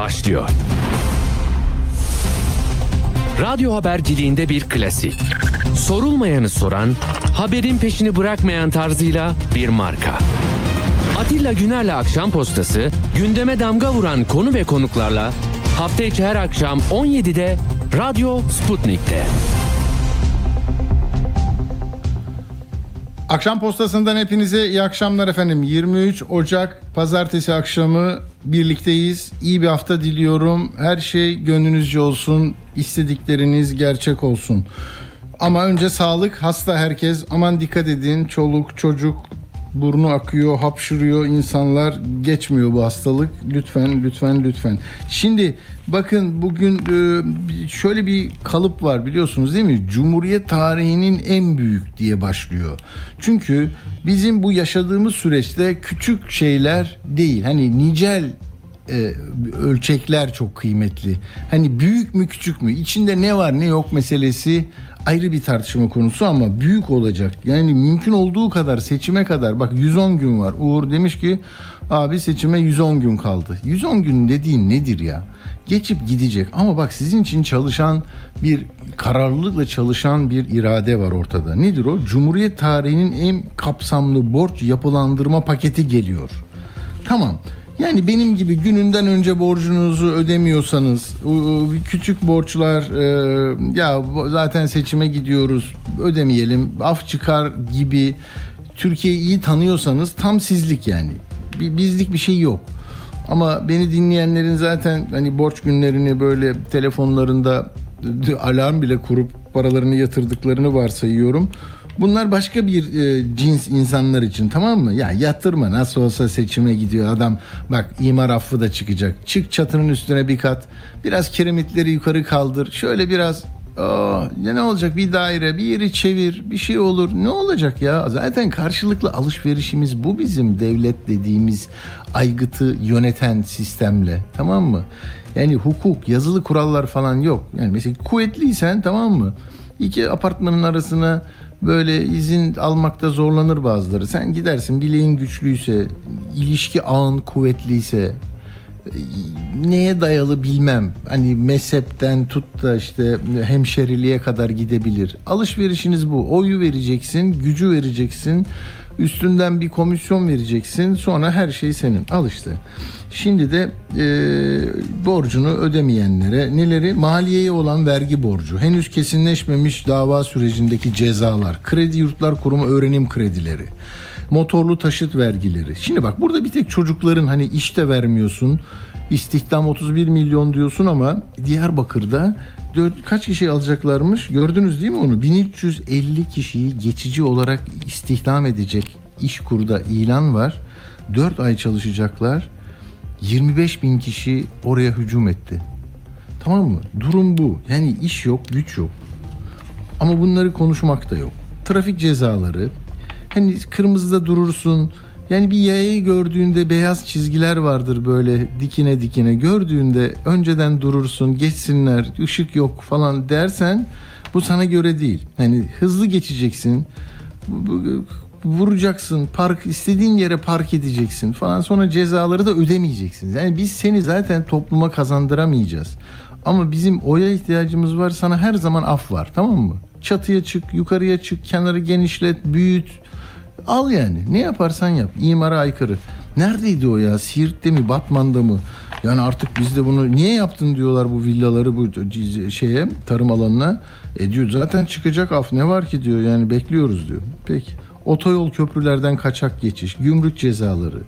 başlıyor. Radyo haberciliğinde bir klasik. Sorulmayanı soran, haberin peşini bırakmayan tarzıyla bir marka. Atilla Güner'le Akşam Postası, gündeme damga vuran konu ve konuklarla hafta içi her akşam 17'de Radyo Sputnik'te. Akşam postasından hepinize iyi akşamlar efendim. 23 Ocak pazartesi akşamı birlikteyiz. İyi bir hafta diliyorum. Her şey gönlünüzce olsun. istedikleriniz gerçek olsun. Ama önce sağlık, hasta herkes. Aman dikkat edin. Çoluk, çocuk, burnu akıyor, hapşırıyor insanlar. Geçmiyor bu hastalık. Lütfen, lütfen, lütfen. Şimdi bakın bugün e, şöyle bir kalıp var biliyorsunuz değil mi? Cumhuriyet tarihinin en büyük diye başlıyor. Çünkü bizim bu yaşadığımız süreçte küçük şeyler değil. Hani nicel e, ölçekler çok kıymetli. Hani büyük mü küçük mü içinde ne var ne yok meselesi ayrı bir tartışma konusu ama büyük olacak. Yani mümkün olduğu kadar seçime kadar bak 110 gün var. Uğur demiş ki abi seçime 110 gün kaldı. 110 gün dediğin nedir ya? Geçip gidecek ama bak sizin için çalışan bir kararlılıkla çalışan bir irade var ortada. Nedir o? Cumhuriyet tarihinin en kapsamlı borç yapılandırma paketi geliyor. Tamam. Yani benim gibi gününden önce borcunuzu ödemiyorsanız küçük borçlar e, ya zaten seçime gidiyoruz ödemeyelim af çıkar gibi Türkiye'yi iyi tanıyorsanız tam sizlik yani bizlik bir şey yok. Ama beni dinleyenlerin zaten hani borç günlerini böyle telefonlarında alarm bile kurup paralarını yatırdıklarını varsayıyorum. Bunlar başka bir e, cins insanlar için tamam mı? Ya yatırma nasıl olsa seçime gidiyor adam. Bak imar affı da çıkacak. Çık çatının üstüne bir kat. Biraz kiremitleri yukarı kaldır. Şöyle biraz Oh, ya ne olacak bir daire bir yeri çevir bir şey olur ne olacak ya zaten karşılıklı alışverişimiz bu bizim devlet dediğimiz aygıtı yöneten sistemle tamam mı yani hukuk yazılı kurallar falan yok yani mesela kuvvetliysen tamam mı iki apartmanın arasına böyle izin almakta zorlanır bazıları. Sen gidersin bileğin güçlüyse, ilişki ağın kuvvetliyse neye dayalı bilmem. Hani mezhepten tut da işte hemşeriliğe kadar gidebilir. Alışverişiniz bu. Oyu vereceksin, gücü vereceksin. Üstünden bir komisyon vereceksin. Sonra her şey senin. Al işte. Şimdi de e, borcunu ödemeyenlere neleri? Maliyeye olan vergi borcu, henüz kesinleşmemiş dava sürecindeki cezalar, kredi yurtlar kurumu öğrenim kredileri, motorlu taşıt vergileri. Şimdi bak burada bir tek çocukların hani işte vermiyorsun, istihdam 31 milyon diyorsun ama Diyarbakır'da 4, kaç kişi alacaklarmış gördünüz değil mi onu? 1350 kişiyi geçici olarak istihdam edecek iş kurda ilan var. 4 ay çalışacaklar 25 bin kişi oraya hücum etti. Tamam mı? Durum bu. Yani iş yok, güç yok. Ama bunları konuşmak da yok. Trafik cezaları. Hani kırmızıda durursun. Yani bir yayayı gördüğünde beyaz çizgiler vardır böyle dikine dikine. Gördüğünde önceden durursun, geçsinler, ışık yok falan dersen bu sana göre değil. Hani hızlı geçeceksin vuracaksın, park istediğin yere park edeceksin falan. Sonra cezaları da ödemeyeceksin. Yani biz seni zaten topluma kazandıramayacağız. Ama bizim oya ihtiyacımız var. Sana her zaman af var. Tamam mı? Çatıya çık, yukarıya çık, kenarı genişlet, büyüt. Al yani. Ne yaparsan yap. İmara aykırı. Neredeydi o ya? Siirt'te mi, Batman'da mı? Yani artık biz de bunu niye yaptın diyorlar bu villaları bu şeye, tarım alanına. E diyor zaten çıkacak af ne var ki diyor. Yani bekliyoruz diyor. Peki otoyol köprülerden kaçak geçiş, gümrük cezaları,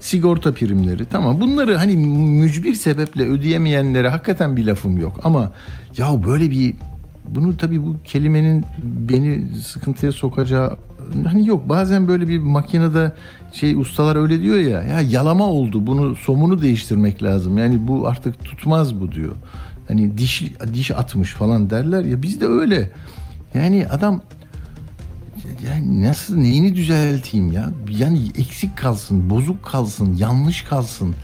sigorta primleri tamam bunları hani mücbir sebeple ödeyemeyenlere hakikaten bir lafım yok ama ya böyle bir bunu tabii bu kelimenin beni sıkıntıya sokacağı hani yok bazen böyle bir makinede şey ustalar öyle diyor ya ya yalama oldu bunu somunu değiştirmek lazım yani bu artık tutmaz bu diyor hani diş diş atmış falan derler ya bizde öyle yani adam yani nasıl neyini düzelteyim ya? Yani eksik kalsın, bozuk kalsın, yanlış kalsın,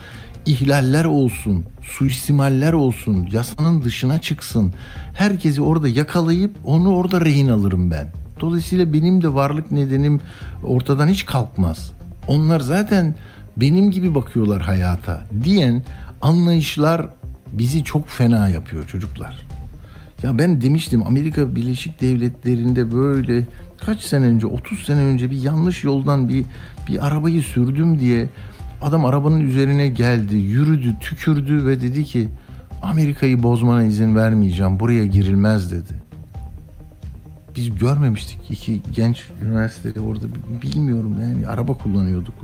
ihlaller olsun, suistimaller olsun, yasanın dışına çıksın. Herkesi orada yakalayıp onu orada rehin alırım ben. Dolayısıyla benim de varlık nedenim ortadan hiç kalkmaz. Onlar zaten benim gibi bakıyorlar hayata diyen anlayışlar bizi çok fena yapıyor çocuklar. Ya ben demiştim Amerika Birleşik Devletleri'nde böyle kaç sene önce 30 sene önce bir yanlış yoldan bir bir arabayı sürdüm diye adam arabanın üzerine geldi, yürüdü, tükürdü ve dedi ki Amerika'yı bozmana izin vermeyeceğim. Buraya girilmez dedi. Biz görmemiştik iki genç üniversitede orada bilmiyorum yani araba kullanıyorduk.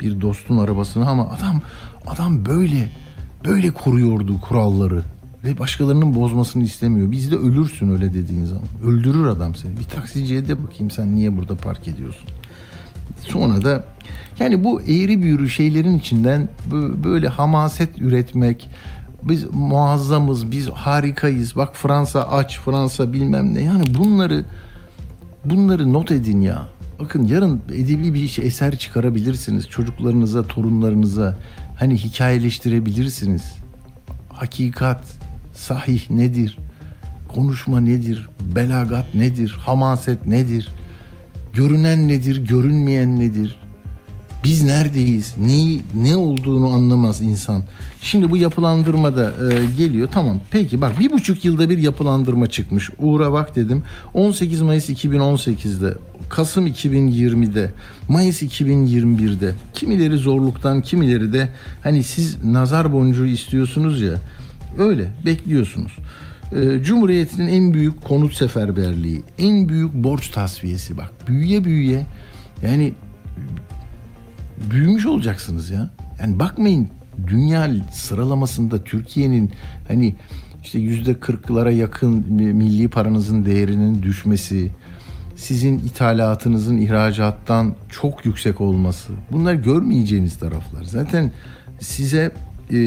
Bir dostun arabasını ama adam adam böyle böyle koruyordu kuralları ve başkalarının bozmasını istemiyor. Bizde ölürsün öyle dediğin zaman. Öldürür adam seni. Bir taksiciye de bakayım sen niye burada park ediyorsun. Sonra da yani bu eğri büğrü şeylerin içinden böyle hamaset üretmek, biz muazzamız, biz harikayız. Bak Fransa aç, Fransa bilmem ne. Yani bunları bunları not edin ya. Bakın yarın edebi bir şey, eser çıkarabilirsiniz. Çocuklarınıza, torunlarınıza hani hikayeleştirebilirsiniz. Hakikat, sahih nedir? Konuşma nedir? Belagat nedir? Hamaset nedir? Görünen nedir? Görünmeyen nedir? Biz neredeyiz? Neyi, ne olduğunu anlamaz insan. Şimdi bu yapılandırma da e, geliyor. Tamam peki bak bir buçuk yılda bir yapılandırma çıkmış. Uğur'a bak dedim. 18 Mayıs 2018'de, Kasım 2020'de, Mayıs 2021'de. Kimileri zorluktan, kimileri de hani siz nazar boncuğu istiyorsunuz ya. Öyle bekliyorsunuz. E, Cumhuriyet'in en büyük konut seferberliği, en büyük borç tasfiyesi bak. Büyüye büyüye yani büyümüş olacaksınız ya. Yani bakmayın dünya sıralamasında Türkiye'nin hani işte yüzde kırklara yakın milli paranızın değerinin düşmesi, sizin ithalatınızın ihracattan çok yüksek olması. Bunlar görmeyeceğiniz taraflar. Zaten size e,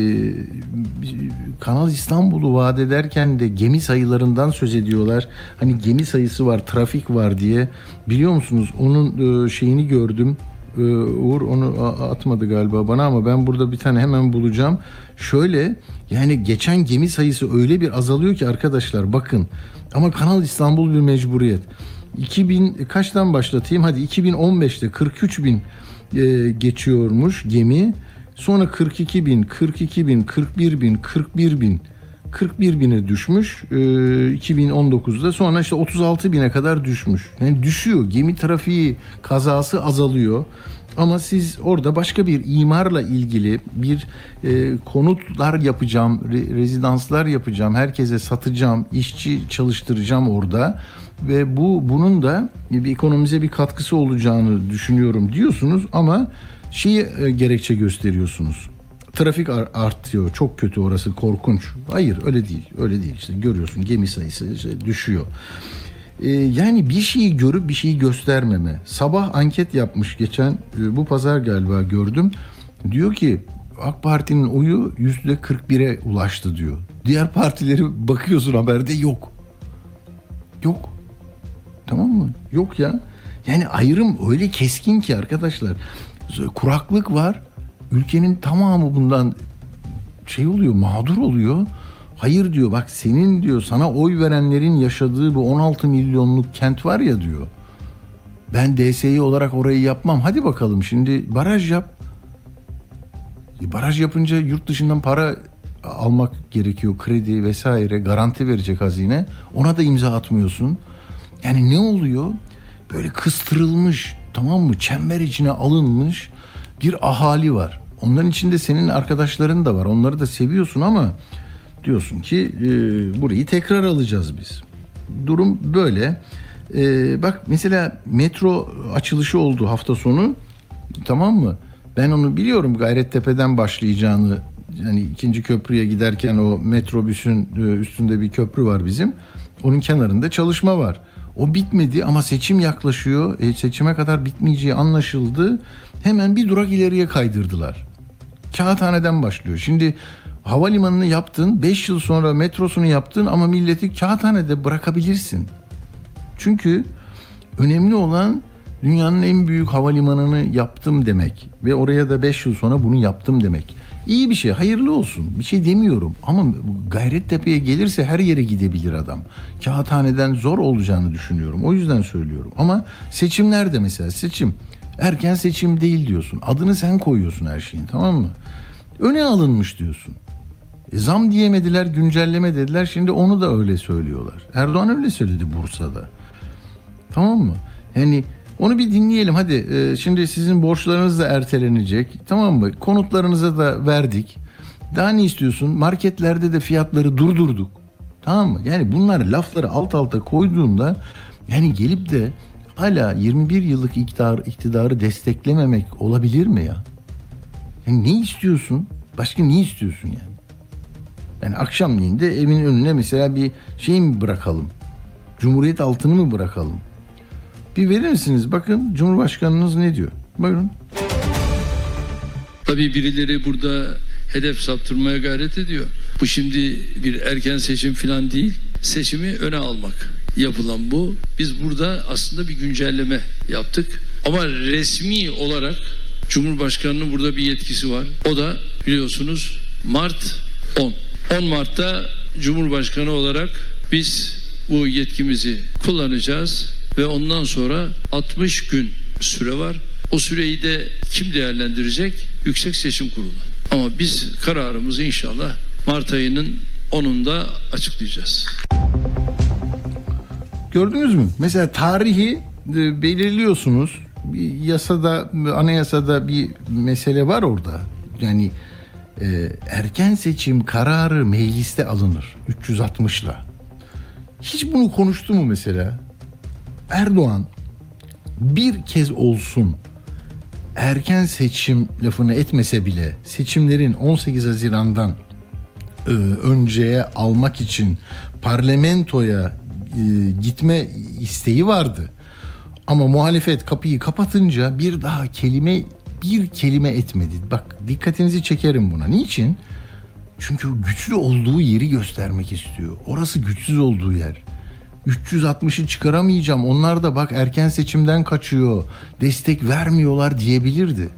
Kanal İstanbul'u vaat ederken de gemi sayılarından söz ediyorlar. Hani gemi sayısı var, trafik var diye. Biliyor musunuz? Onun e, şeyini gördüm. Ee, Uğur onu atmadı galiba bana ama ben burada bir tane hemen bulacağım. Şöyle yani geçen gemi sayısı öyle bir azalıyor ki arkadaşlar bakın. Ama Kanal İstanbul bir mecburiyet. 2000 kaçtan başlatayım? Hadi 2015'te 43 bin e, geçiyormuş gemi. Sonra 42 bin, 42 bin, 41 bin, 41 bin. 41 bine düşmüş e, 2019'da sonra işte 36 bine kadar düşmüş. Yani düşüyor. Gemi trafiği kazası azalıyor. Ama siz orada başka bir imarla ilgili bir e, konutlar yapacağım, re, rezidanslar yapacağım, herkese satacağım, işçi çalıştıracağım orada. Ve bu bunun da bir ekonomize bir katkısı olacağını düşünüyorum diyorsunuz ama şeyi e, gerekçe gösteriyorsunuz trafik artıyor. Çok kötü orası korkunç. Hayır öyle değil. Öyle değil işte görüyorsun gemi sayısı işte düşüyor. Ee, yani bir şeyi görüp bir şeyi göstermeme. Sabah anket yapmış geçen e, bu pazar galiba gördüm. Diyor ki AK Parti'nin oyu yüzde 41'e ulaştı diyor. Diğer partileri bakıyorsun haberde yok. Yok. Tamam mı? Yok ya. Yani ayrım öyle keskin ki arkadaşlar. Kuraklık var ülkenin tamamı bundan şey oluyor, mağdur oluyor. Hayır diyor bak senin diyor sana oy verenlerin yaşadığı bu 16 milyonluk kent var ya diyor. Ben DSİ olarak orayı yapmam. Hadi bakalım şimdi baraj yap. E, baraj yapınca yurt dışından para almak gerekiyor. Kredi vesaire garanti verecek hazine. Ona da imza atmıyorsun. Yani ne oluyor? Böyle kıstırılmış tamam mı? Çember içine alınmış bir ahali var. Onların içinde senin arkadaşların da var. Onları da seviyorsun ama diyorsun ki e, burayı tekrar alacağız biz. Durum böyle. E, bak mesela metro açılışı oldu hafta sonu. Tamam mı? Ben onu biliyorum Gayrettepe'den başlayacağını. Yani ikinci köprüye giderken o metrobüsün e, üstünde bir köprü var bizim. Onun kenarında çalışma var. O bitmedi ama seçim yaklaşıyor. E, seçime kadar bitmeyeceği anlaşıldı. Hemen bir durak ileriye kaydırdılar. Kağıthane'den başlıyor. Şimdi havalimanını yaptın, 5 yıl sonra metrosunu yaptın ama milleti kağıthanede bırakabilirsin. Çünkü önemli olan dünyanın en büyük havalimanını yaptım demek ve oraya da 5 yıl sonra bunu yaptım demek. İyi bir şey, hayırlı olsun. Bir şey demiyorum ama Gayrettepe'ye gelirse her yere gidebilir adam. Kağıthaneden zor olacağını düşünüyorum. O yüzden söylüyorum. Ama seçimlerde mesela seçim erken seçim değil diyorsun. Adını sen koyuyorsun her şeyin tamam mı? Öne alınmış diyorsun. E, zam diyemediler, güncelleme dediler. Şimdi onu da öyle söylüyorlar. Erdoğan öyle söyledi Bursa'da. Tamam mı? Yani onu bir dinleyelim hadi. E, şimdi sizin borçlarınız da ertelenecek. Tamam mı? Konutlarınıza da verdik. Daha ne istiyorsun? Marketlerde de fiyatları durdurduk. Tamam mı? Yani bunlar lafları alt alta koyduğunda yani gelip de hala 21 yıllık iktidar, iktidarı desteklememek olabilir mi ya? Yani ne istiyorsun? Başka ne istiyorsun yani? Yani akşamleyin de evin önüne mesela bir şey mi bırakalım? Cumhuriyet altını mı bırakalım? Bir verir misiniz? Bakın Cumhurbaşkanınız ne diyor? Buyurun. Tabii birileri burada hedef saptırmaya gayret ediyor. Bu şimdi bir erken seçim falan değil. Seçimi öne almak yapılan bu. Biz burada aslında bir güncelleme yaptık. Ama resmi olarak Cumhurbaşkanı'nın burada bir yetkisi var. O da biliyorsunuz Mart 10. 10 Mart'ta Cumhurbaşkanı olarak biz bu yetkimizi kullanacağız ve ondan sonra 60 gün süre var. O süreyi de kim değerlendirecek? Yüksek Seçim Kurulu. Ama biz kararımızı inşallah Mart ayının 10'unda açıklayacağız. Gördünüz mü? Mesela tarihi e, belirliyorsunuz. Bir yasada, anayasada bir mesele var orada. Yani e, erken seçim kararı mecliste alınır 360'la. Hiç bunu konuştu mu mesela? Erdoğan bir kez olsun erken seçim lafını etmese bile seçimlerin 18 Haziran'dan e, önceye almak için parlamentoya gitme isteği vardı. Ama muhalefet kapıyı kapatınca bir daha kelime bir kelime etmedi. Bak dikkatinizi çekerim buna. Niçin? Çünkü güçlü olduğu yeri göstermek istiyor. Orası güçsüz olduğu yer. 360'ı çıkaramayacağım. Onlar da bak erken seçimden kaçıyor. Destek vermiyorlar diyebilirdi.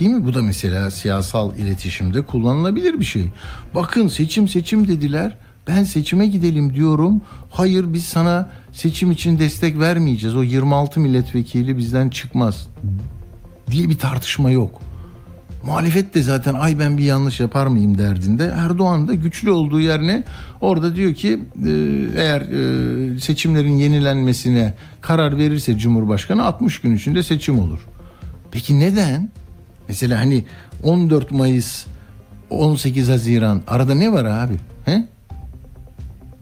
Değil mi? Bu da mesela siyasal iletişimde kullanılabilir bir şey. Bakın seçim seçim dediler. Ben seçime gidelim diyorum. Hayır biz sana seçim için destek vermeyeceğiz. O 26 milletvekili bizden çıkmaz diye bir tartışma yok. Muhalefet de zaten ay ben bir yanlış yapar mıyım derdinde. Erdoğan da güçlü olduğu yerine orada diyor ki e, eğer e, seçimlerin yenilenmesine karar verirse Cumhurbaşkanı 60 gün içinde seçim olur. Peki neden? Mesela hani 14 Mayıs 18 Haziran arada ne var abi? He?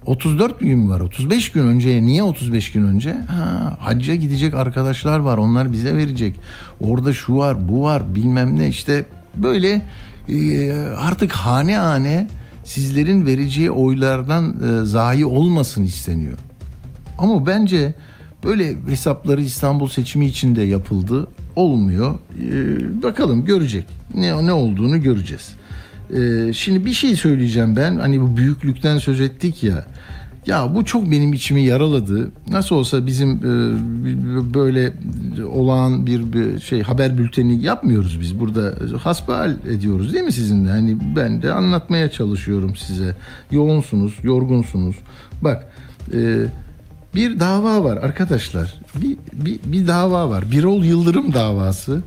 34 gün var? 35 gün önceye niye 35 gün önce? Ha, hacca gidecek arkadaşlar var. Onlar bize verecek. Orada şu var, bu var, bilmem ne işte böyle e, artık hane hane sizlerin vereceği oylardan e, zayi olmasın isteniyor. Ama bence böyle hesapları İstanbul seçimi içinde yapıldı. Olmuyor. E, bakalım görecek. Ne ne olduğunu göreceğiz. Ee, şimdi bir şey söyleyeceğim ben. Hani bu büyüklükten söz ettik ya. Ya bu çok benim içimi yaraladı. Nasıl olsa bizim e, böyle olağan bir, bir şey haber bülteni yapmıyoruz biz. Burada hasbihal ediyoruz değil mi sizinle? Hani ben de anlatmaya çalışıyorum size. Yoğunsunuz, yorgunsunuz. Bak e, bir dava var arkadaşlar. Bir, bir, bir dava var. Birol Yıldırım davası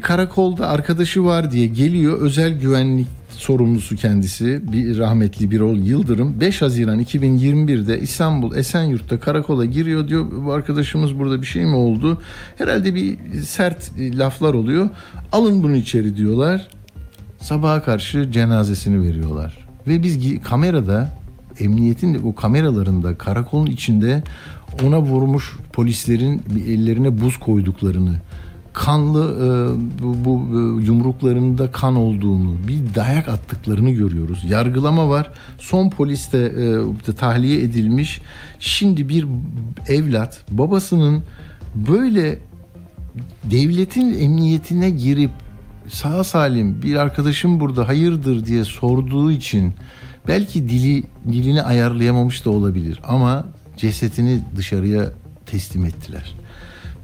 karakolda arkadaşı var diye geliyor özel güvenlik sorumlusu kendisi bir rahmetli Birol Yıldırım. 5 Haziran 2021'de İstanbul Esenyurt'ta karakola giriyor diyor bu arkadaşımız burada bir şey mi oldu? Herhalde bir sert laflar oluyor. Alın bunu içeri diyorlar. Sabaha karşı cenazesini veriyorlar. Ve biz kamerada emniyetin o kameralarında karakolun içinde ona vurmuş polislerin ellerine buz koyduklarını kanlı e, bu, bu e, yumruklarında kan olduğunu, bir dayak attıklarını görüyoruz. Yargılama var. Son polis de e, tahliye edilmiş. Şimdi bir evlat babasının böyle devletin emniyetine girip sağ salim bir arkadaşım burada hayırdır diye sorduğu için belki dili dilini ayarlayamamış da olabilir ama cesetini dışarıya teslim ettiler.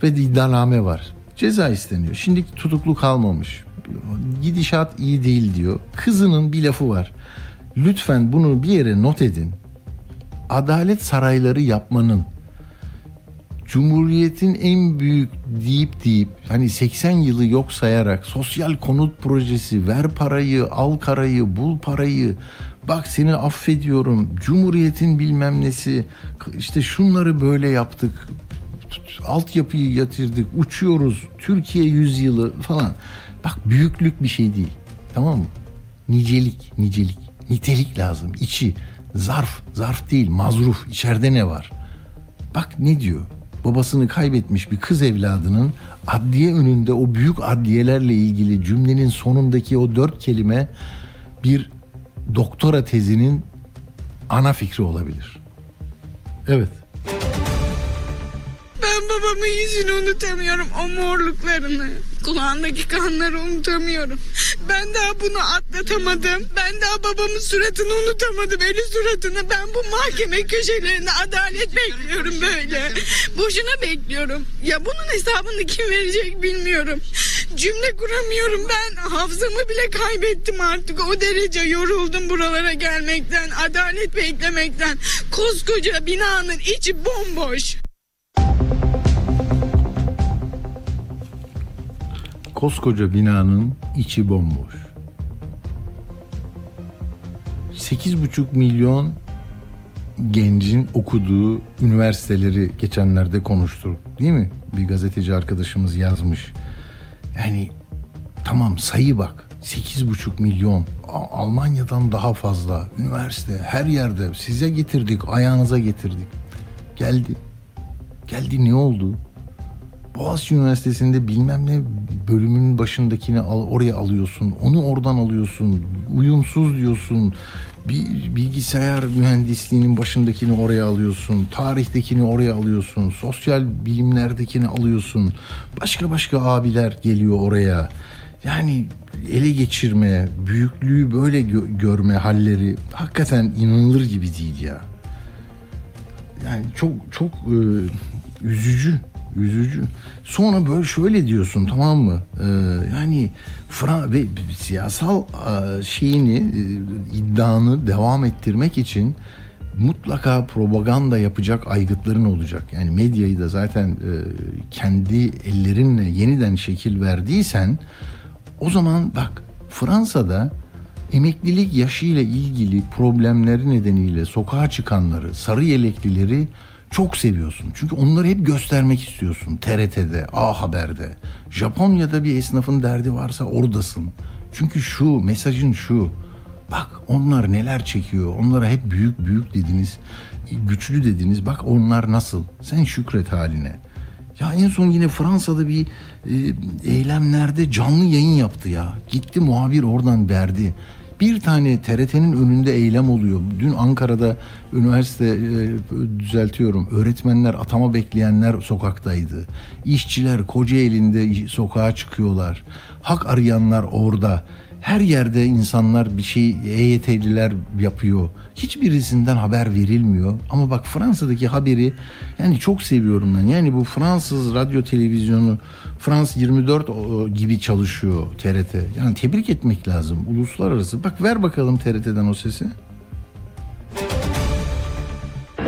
Ve iddianame var ceza isteniyor. Şimdi tutuklu kalmamış. Gidişat iyi değil diyor. Kızının bir lafı var. Lütfen bunu bir yere not edin. Adalet sarayları yapmanın Cumhuriyetin en büyük deyip deyip hani 80 yılı yok sayarak sosyal konut projesi ver parayı al karayı bul parayı bak seni affediyorum Cumhuriyetin bilmem nesi işte şunları böyle yaptık altyapıyı yatırdık uçuyoruz Türkiye yüzyılı falan bak büyüklük bir şey değil tamam mı nicelik nicelik nitelik lazım içi zarf zarf değil mazruf içeride ne var Bak ne diyor? Babasını kaybetmiş bir kız evladının adliye önünde o büyük adliyelerle ilgili cümlenin sonundaki o dört kelime bir doktora tezinin ana fikri olabilir. Evet. Ben babamın yüzünü unutamıyorum. O morluklarını. Kulağındaki kanları unutamıyorum. Ben daha bunu atlatamadım. Ben daha babamın suratını unutamadım. Eli suratını. Ben bu mahkeme köşelerinde adalet bekliyorum böyle. Boşuna bekliyorum. Ya bunun hesabını kim verecek bilmiyorum. Cümle kuramıyorum ben. Hafızamı bile kaybettim artık. O derece yoruldum buralara gelmekten. Adalet beklemekten. Koskoca binanın içi bomboş. Koskoca binanın içi bomboş. 8,5 milyon gencin okuduğu üniversiteleri geçenlerde konuştuk değil mi? Bir gazeteci arkadaşımız yazmış. Yani tamam sayı bak 8,5 milyon Almanya'dan daha fazla üniversite her yerde size getirdik ayağınıza getirdik. Geldi. Geldi ne oldu? Boğaziçi Üniversitesi'nde bilmem ne bölümünün başındakini al, oraya alıyorsun. Onu oradan alıyorsun. Uyumsuz diyorsun. Bir bilgisayar mühendisliğinin başındakini oraya alıyorsun. Tarihtekini oraya alıyorsun. Sosyal bilimlerdekini alıyorsun. Başka başka abiler geliyor oraya. Yani ele geçirme, büyüklüğü böyle gö- görme halleri hakikaten inanılır gibi değil ya yani çok çok e, üzücü üzücü. Sonra böyle şöyle diyorsun tamam mı? E, yani Fra ve siyasal e, şeyini e, iddianı devam ettirmek için mutlaka propaganda yapacak aygıtların olacak. Yani medyayı da zaten e, kendi ellerinle yeniden şekil verdiysen o zaman bak Fransa'da emeklilik yaşıyla ilgili problemleri nedeniyle sokağa çıkanları, sarı yeleklileri çok seviyorsun. Çünkü onları hep göstermek istiyorsun. TRT'de, A Haber'de. Japonya'da bir esnafın derdi varsa oradasın. Çünkü şu, mesajın şu. Bak onlar neler çekiyor. Onlara hep büyük büyük dediniz. Güçlü dediniz. Bak onlar nasıl. Sen şükret haline. Ya en son yine Fransa'da bir e, eylemlerde canlı yayın yaptı ya. Gitti muhabir oradan verdi. Bir tane TRT'nin önünde eylem oluyor. Dün Ankara'da üniversite e, düzeltiyorum. Öğretmenler, atama bekleyenler sokaktaydı. İşçiler Kocaeli'nde sokağa çıkıyorlar. Hak arayanlar orada. Her yerde insanlar bir şey EYT'liler yapıyor. Hiçbirisinden haber verilmiyor. Ama bak Fransa'daki haberi yani çok seviyorum ben. Yani bu Fransız radyo televizyonu Frans 24 o- gibi çalışıyor TRT. Yani tebrik etmek lazım uluslararası. Bak ver bakalım TRT'den o sesi.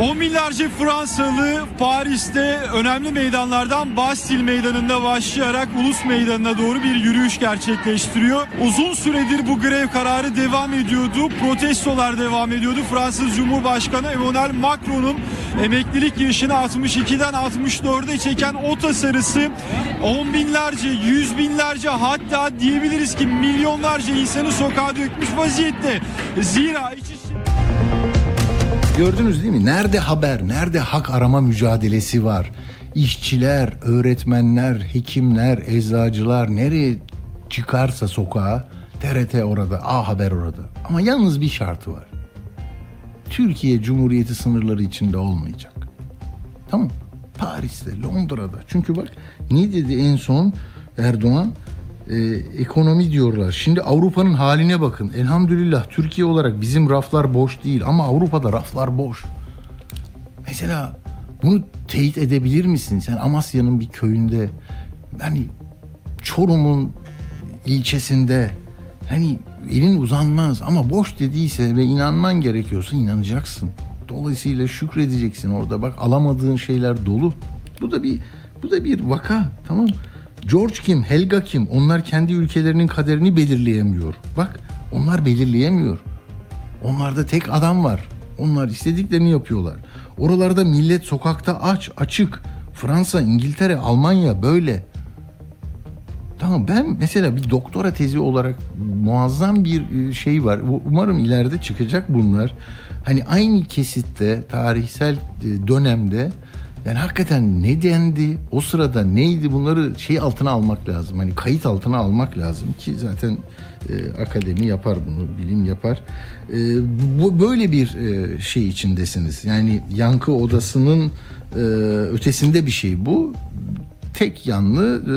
On binlerce Fransalı Paris'te önemli meydanlardan Bastille Meydanı'nda başlayarak Ulus Meydanı'na doğru bir yürüyüş gerçekleştiriyor. Uzun süredir bu grev kararı devam ediyordu. Protestolar devam ediyordu. Fransız Cumhurbaşkanı Emmanuel Macron'un emeklilik yaşını 62'den 64'e çeken o tasarısı on binlerce, yüz binlerce hatta diyebiliriz ki milyonlarca insanı sokağa dökmüş vaziyette. Zira içi Gördünüz değil mi? Nerede haber, nerede hak arama mücadelesi var? İşçiler, öğretmenler, hekimler, eczacılar nereye çıkarsa sokağa TRT orada, A Haber orada. Ama yalnız bir şartı var. Türkiye Cumhuriyeti sınırları içinde olmayacak. Tamam. Paris'te, Londra'da. Çünkü bak ne dedi en son Erdoğan? Ee, ekonomi diyorlar. Şimdi Avrupa'nın haline bakın. Elhamdülillah Türkiye olarak bizim raflar boş değil ama Avrupa'da raflar boş. Mesela bunu teyit edebilir misin? Sen Amasya'nın bir köyünde yani Çorum'un ilçesinde hani elin uzanmaz ama boş dediyse ve inanman gerekiyorsa inanacaksın. Dolayısıyla şükredeceksin orada. Bak alamadığın şeyler dolu. Bu da bir bu da bir vaka. Tamam. George kim, Helga kim? Onlar kendi ülkelerinin kaderini belirleyemiyor. Bak, onlar belirleyemiyor. Onlarda tek adam var. Onlar istediklerini yapıyorlar. Oralarda millet sokakta aç, açık. Fransa, İngiltere, Almanya böyle. Tamam ben mesela bir doktora tezi olarak muazzam bir e, şey var. Umarım ileride çıkacak bunlar. Hani aynı kesitte tarihsel e, dönemde yani hakikaten ne dendi o sırada neydi bunları şey altına almak lazım. Hani kayıt altına almak lazım ki zaten e, akademi yapar bunu, bilim yapar. E, bu böyle bir e, şey içindesiniz. Yani yankı odasının e, ötesinde bir şey bu. Tek yanlı e,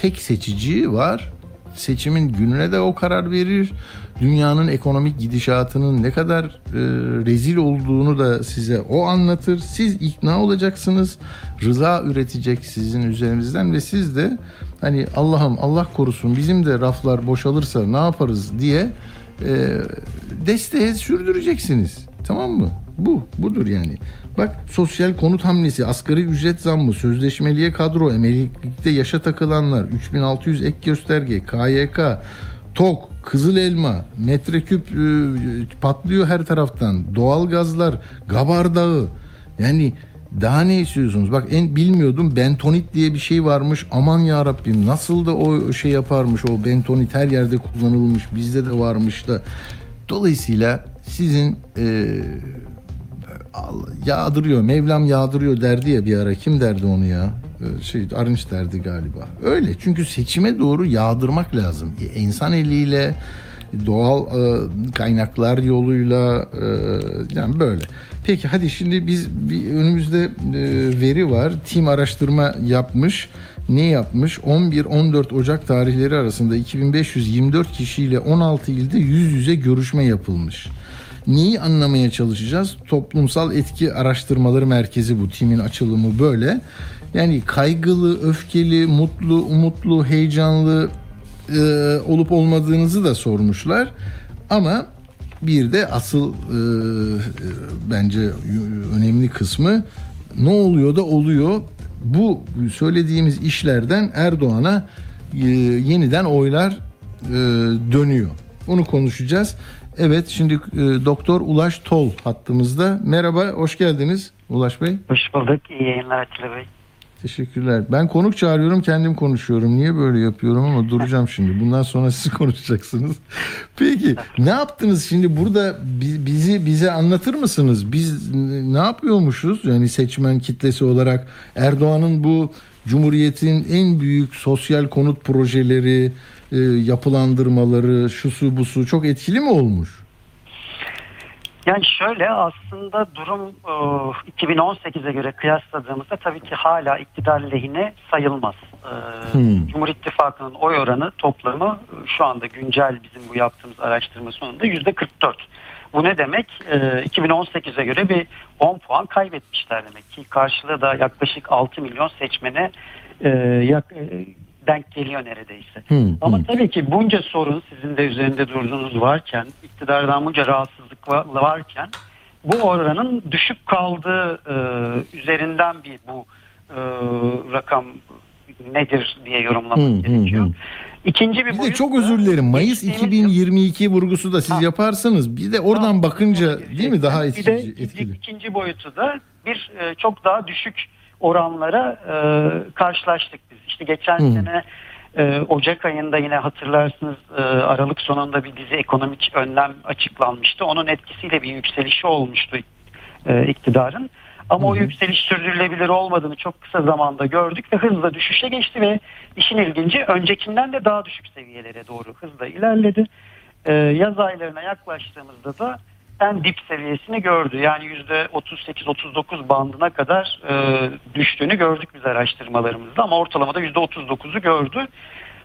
tek seçici var. Seçimin gününe de o karar verir. Dünyanın ekonomik gidişatının ne kadar e, rezil olduğunu da size o anlatır. Siz ikna olacaksınız. Rıza üretecek sizin üzerinizden ve siz de hani Allah'ım Allah korusun bizim de raflar boşalırsa ne yaparız diye e, desteğe sürdüreceksiniz. Tamam mı? Bu, budur yani. Bak sosyal konut hamlesi, asgari ücret zammı, sözleşmeliye kadro, emeklilikte yaşa takılanlar, 3600 ek gösterge, KYK, TOK, Kızıl Elma, metreküp e, patlıyor her taraftan. Doğal gazlar, Gabar Dağı. Yani daha ne istiyorsunuz? Bak en bilmiyordum bentonit diye bir şey varmış. Aman ya Rabbim nasıl da o şey yaparmış o bentonit her yerde kullanılmış. Bizde de varmış da. Dolayısıyla sizin e, yağdırıyor. Mevlam yağdırıyor derdi ya bir ara. Kim derdi onu ya? Ee, Şey Arınç derdi galiba. Öyle. Çünkü seçime doğru yağdırmak lazım. E, İnsan eliyle doğal e, kaynaklar yoluyla e, yani böyle. Peki hadi şimdi biz bir önümüzde e, veri var. Tim araştırma yapmış. Ne yapmış? 11-14 Ocak tarihleri arasında 2524 kişiyle 16 ilde yüz yüze görüşme yapılmış. Neyi anlamaya çalışacağız? Toplumsal etki araştırmaları merkezi bu. Timin açılımı böyle. Yani kaygılı, öfkeli, mutlu, umutlu, heyecanlı e, olup olmadığınızı da sormuşlar. Ama bir de asıl e, e, bence önemli kısmı ne oluyor da oluyor. Bu söylediğimiz işlerden Erdoğan'a e, yeniden oylar e, dönüyor. Onu konuşacağız. Evet şimdi e, Doktor Ulaş Tol hattımızda. Merhaba, hoş geldiniz Ulaş Bey. Hoş bulduk. İyi yayınlar Atilla Bey. Teşekkürler. Ben konuk çağırıyorum, kendim konuşuyorum. Niye böyle yapıyorum ama duracağım şimdi. Bundan sonra siz konuşacaksınız. Peki, ne yaptınız şimdi burada bi- bizi bize anlatır mısınız? Biz ne yapıyormuşuz? Yani seçmen kitlesi olarak Erdoğan'ın bu Cumhuriyet'in en büyük sosyal konut projeleri, e, yapılandırmaları, şusu busu çok etkili mi olmuş? Yani şöyle aslında durum e, 2018'e göre kıyasladığımızda tabii ki hala iktidar lehine sayılmaz. E, Hmm. Cumhur İttifakı'nın oy oranı toplamı şu anda güncel bizim bu yaptığımız araştırma sonunda yüzde 44. Bu ne demek? E, 2018'e göre bir 10 puan kaybetmişler demek ki. Karşılığı da yaklaşık 6 milyon seçmene e, e, denk geliyor neredeyse. Hmm, Ama hmm. tabii ki bunca sorun sizin de üzerinde durduğunuz varken, iktidardan bunca rahatsızlık va- varken bu oranın düşük kaldığı e, üzerinden bir bu e, rakam nedir diye yorumlamak hı, gerekiyor. hı. İkinci bir Bir de çok özür dilerim. Mayıs geçtiğimiz yıl- 2022 vurgusu da siz Ha. yaparsanız bir de oradan Tamam, bakınca değil mi daha Bir de etkili? ikinci, etkili. boyutu da bir e, çok daha düşük oranlara e, karşılaştık. İşte geçen Hı. sene e, Ocak ayında yine hatırlarsınız e, Aralık sonunda bir dizi ekonomik önlem açıklanmıştı. Onun etkisiyle bir yükselişi olmuştu e, iktidarın. Ama o Hı hı. yükseliş sürdürülebilir olmadığını çok kısa zamanda gördük ve hızla düşüşe geçti ve işin ilginci öncekinden de daha düşük seviyelere doğru hızla ilerledi. Ee, yaz aylarına yaklaştığımızda da en dip seviyesini gördü. Yani %38-39 bandına kadar e, düştüğünü gördük biz araştırmalarımızda ama ortalamada %39'u gördü.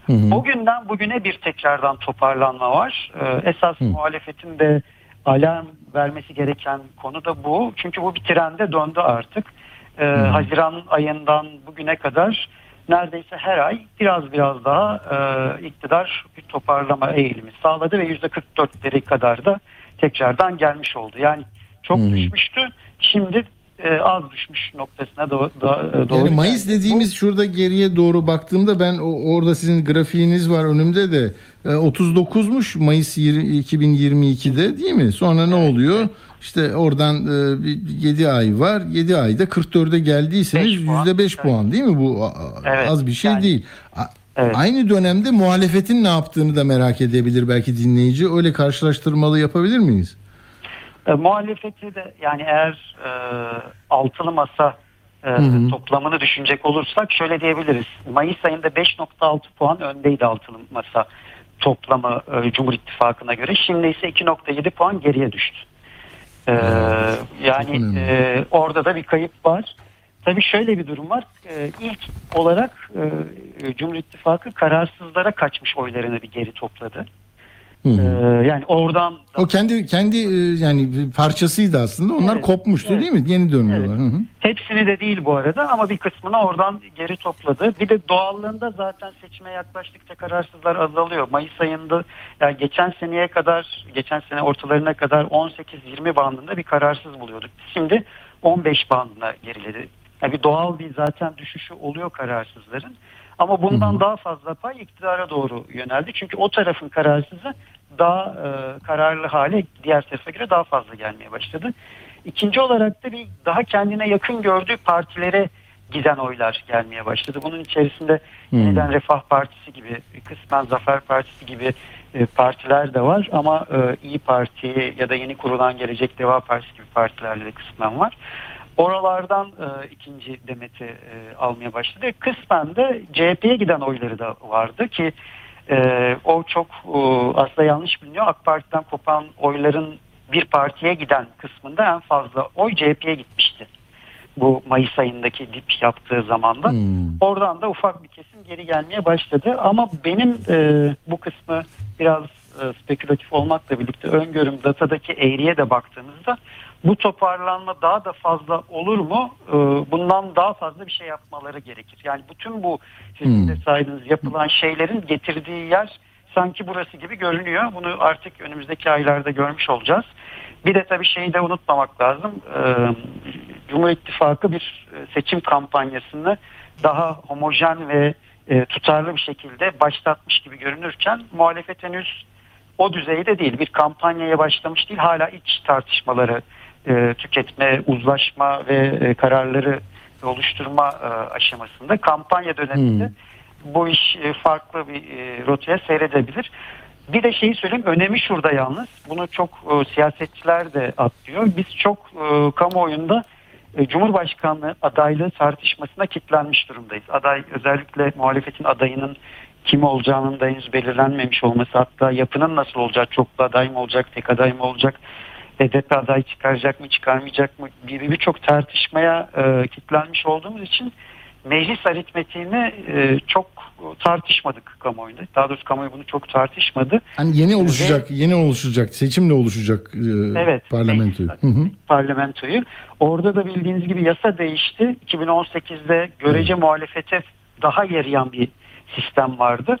Hı hı. O günden bugüne bir tekrardan toparlanma var. Ee, esas Hı. muhalefetin de alarm vermesi gereken konu da bu. Çünkü bu bir trende döndü artık. Ee, Haziran ayından bugüne kadar neredeyse her ay biraz biraz daha e, iktidar bir toparlama eğilimi sağladı ve %44'leri kadar da tekrardan gelmiş oldu. Yani çok hı. düşmüştü. Şimdi e, e, az düşmüş noktasına do- do- doğru. Yani Mayıs dediğimiz şurada geriye doğru baktığımda ben o- orada sizin grafiğiniz var önümde de e, 39'muş Mayıs yir- 2022'de değil mi? Sonra ne oluyor? İşte oradan 7 ay var. 7 ayda 44'e geldiyseniz Beş puan. %5 puan değil mi bu? Evet, Az bir şey yani- değil. Evet. Aynı dönemde muhalefetin ne yaptığını da merak edebilir belki dinleyici. Öyle karşılaştırmalı yapabilir miyiz? E, muhalefeti de yani eğer e, altılı masa e, hı. toplamını düşünecek olursak şöyle diyebiliriz. Mayıs ayında 5.6 puan öndeydi altılı masa toplamı e, Cumhur İttifakı'na göre. Şimdi ise 2.7 puan geriye düştü. E, yani e, orada da bir kayıp var. Tabii şöyle bir durum var. E, ilk olarak e, Cumhur İttifakı kararsızlara kaçmış oylarını bir geri topladı. Hı hı. E, yani oradan O kendi kendi e, yani bir parçasıydı aslında. Onlar Evet, kopmuştu evet. değil mi? Yeni dönüyorlar. Hı hı. Hepsini de değil bu arada ama bir kısmını oradan geri topladı. Bir de doğallığında zaten seçime yaklaştıkça kararsızlar azalıyor. Mayıs ayında yani geçen seneye kadar, geçen sene ortalarına kadar 18-20 bandında bir kararsız buluyorduk. Şimdi 15 bandına geriledi. Bir doğal bir zaten düşüşü oluyor kararsızların. Ama bundan daha fazla pay iktidara doğru yöneldi. Çünkü o tarafın kararsızı daha e, kararlı hale diğer tarafa göre daha fazla gelmeye başladı. İkinci olarak da bir daha kendine yakın gördüğü partilere giden oylar gelmeye başladı. Bunun içerisinde Hmm. yeniden Refah Partisi gibi, kısmen Zafer Partisi gibi e, partiler de var ama e, İyi Parti ya da yeni kurulan Gelecek Deva Partisi gibi partilerle de kısmen var. Oralardan e, ikinci demeti e, almaya başladı. Kısmen de CHP'ye giden oyları da vardı ki e, o çok e, aslında yanlış biliniyor. AK Parti'den kopan oyların bir partiye giden kısmında en fazla oy CHP'ye gitmişti. Bu Mayıs ayındaki dip yaptığı zamanda. Hmm. Oradan da ufak bir kesim geri gelmeye başladı. Ama benim e, bu kısmı biraz e, spekülatif olmakla birlikte öngörüm datadaki eğriye de baktığımızda bu toparlanma daha da fazla olur mu? E, bundan daha fazla bir şey yapmaları gerekir. Yani bütün bu sizin de Hmm. saydığınız yapılan şeylerin getirdiği yer sanki burası gibi görünüyor. Bunu artık önümüzdeki aylarda görmüş olacağız. Bir de tabii şeyi de unutmamak lazım. Ee, Cumhur İttifakı bir e, seçim kampanyasını daha homojen ve e, tutarlı bir şekilde başlatmış gibi görünürken muhalefet henüz o düzeyde değil. Bir kampanyaya başlamış değil. Hala iç tartışmaları, e, tüketme, uzlaşma ve e, kararları oluşturma e, aşamasında. Kampanya döneminde bu iş e, farklı bir e, rotaya seyredebilir. Bir de şeyi söyleyeyim önemi şurada yalnız. Bunu çok e, siyasetçiler de atlıyor. Biz çok e, kamuoyunda e, Cumhurbaşkanlığı adaylığı tartışmasına kilitlenmiş durumdayız. Aday özellikle muhalefetin adayının kim olacağının da henüz belirlenmemiş olması hatta yapının nasıl olacak çoklu aday mı olacak tek aday mı olacak HDP aday çıkaracak mı çıkarmayacak mı gibi birçok tartışmaya e, kilitlenmiş olduğumuz için meclis aritmetiğini e, çok tartışmadık kamuoyunda. Daha doğrusu kamuoyu bunu çok tartışmadı. Hani yeni oluşacak, yeni oluşacak, seçimle oluşacak e, Evet. parlamentoyu. Hı hı. parlamentoyu. Orada da bildiğiniz gibi yasa değişti. 2018'de görece muhalefete daha yarayan bir sistem vardı.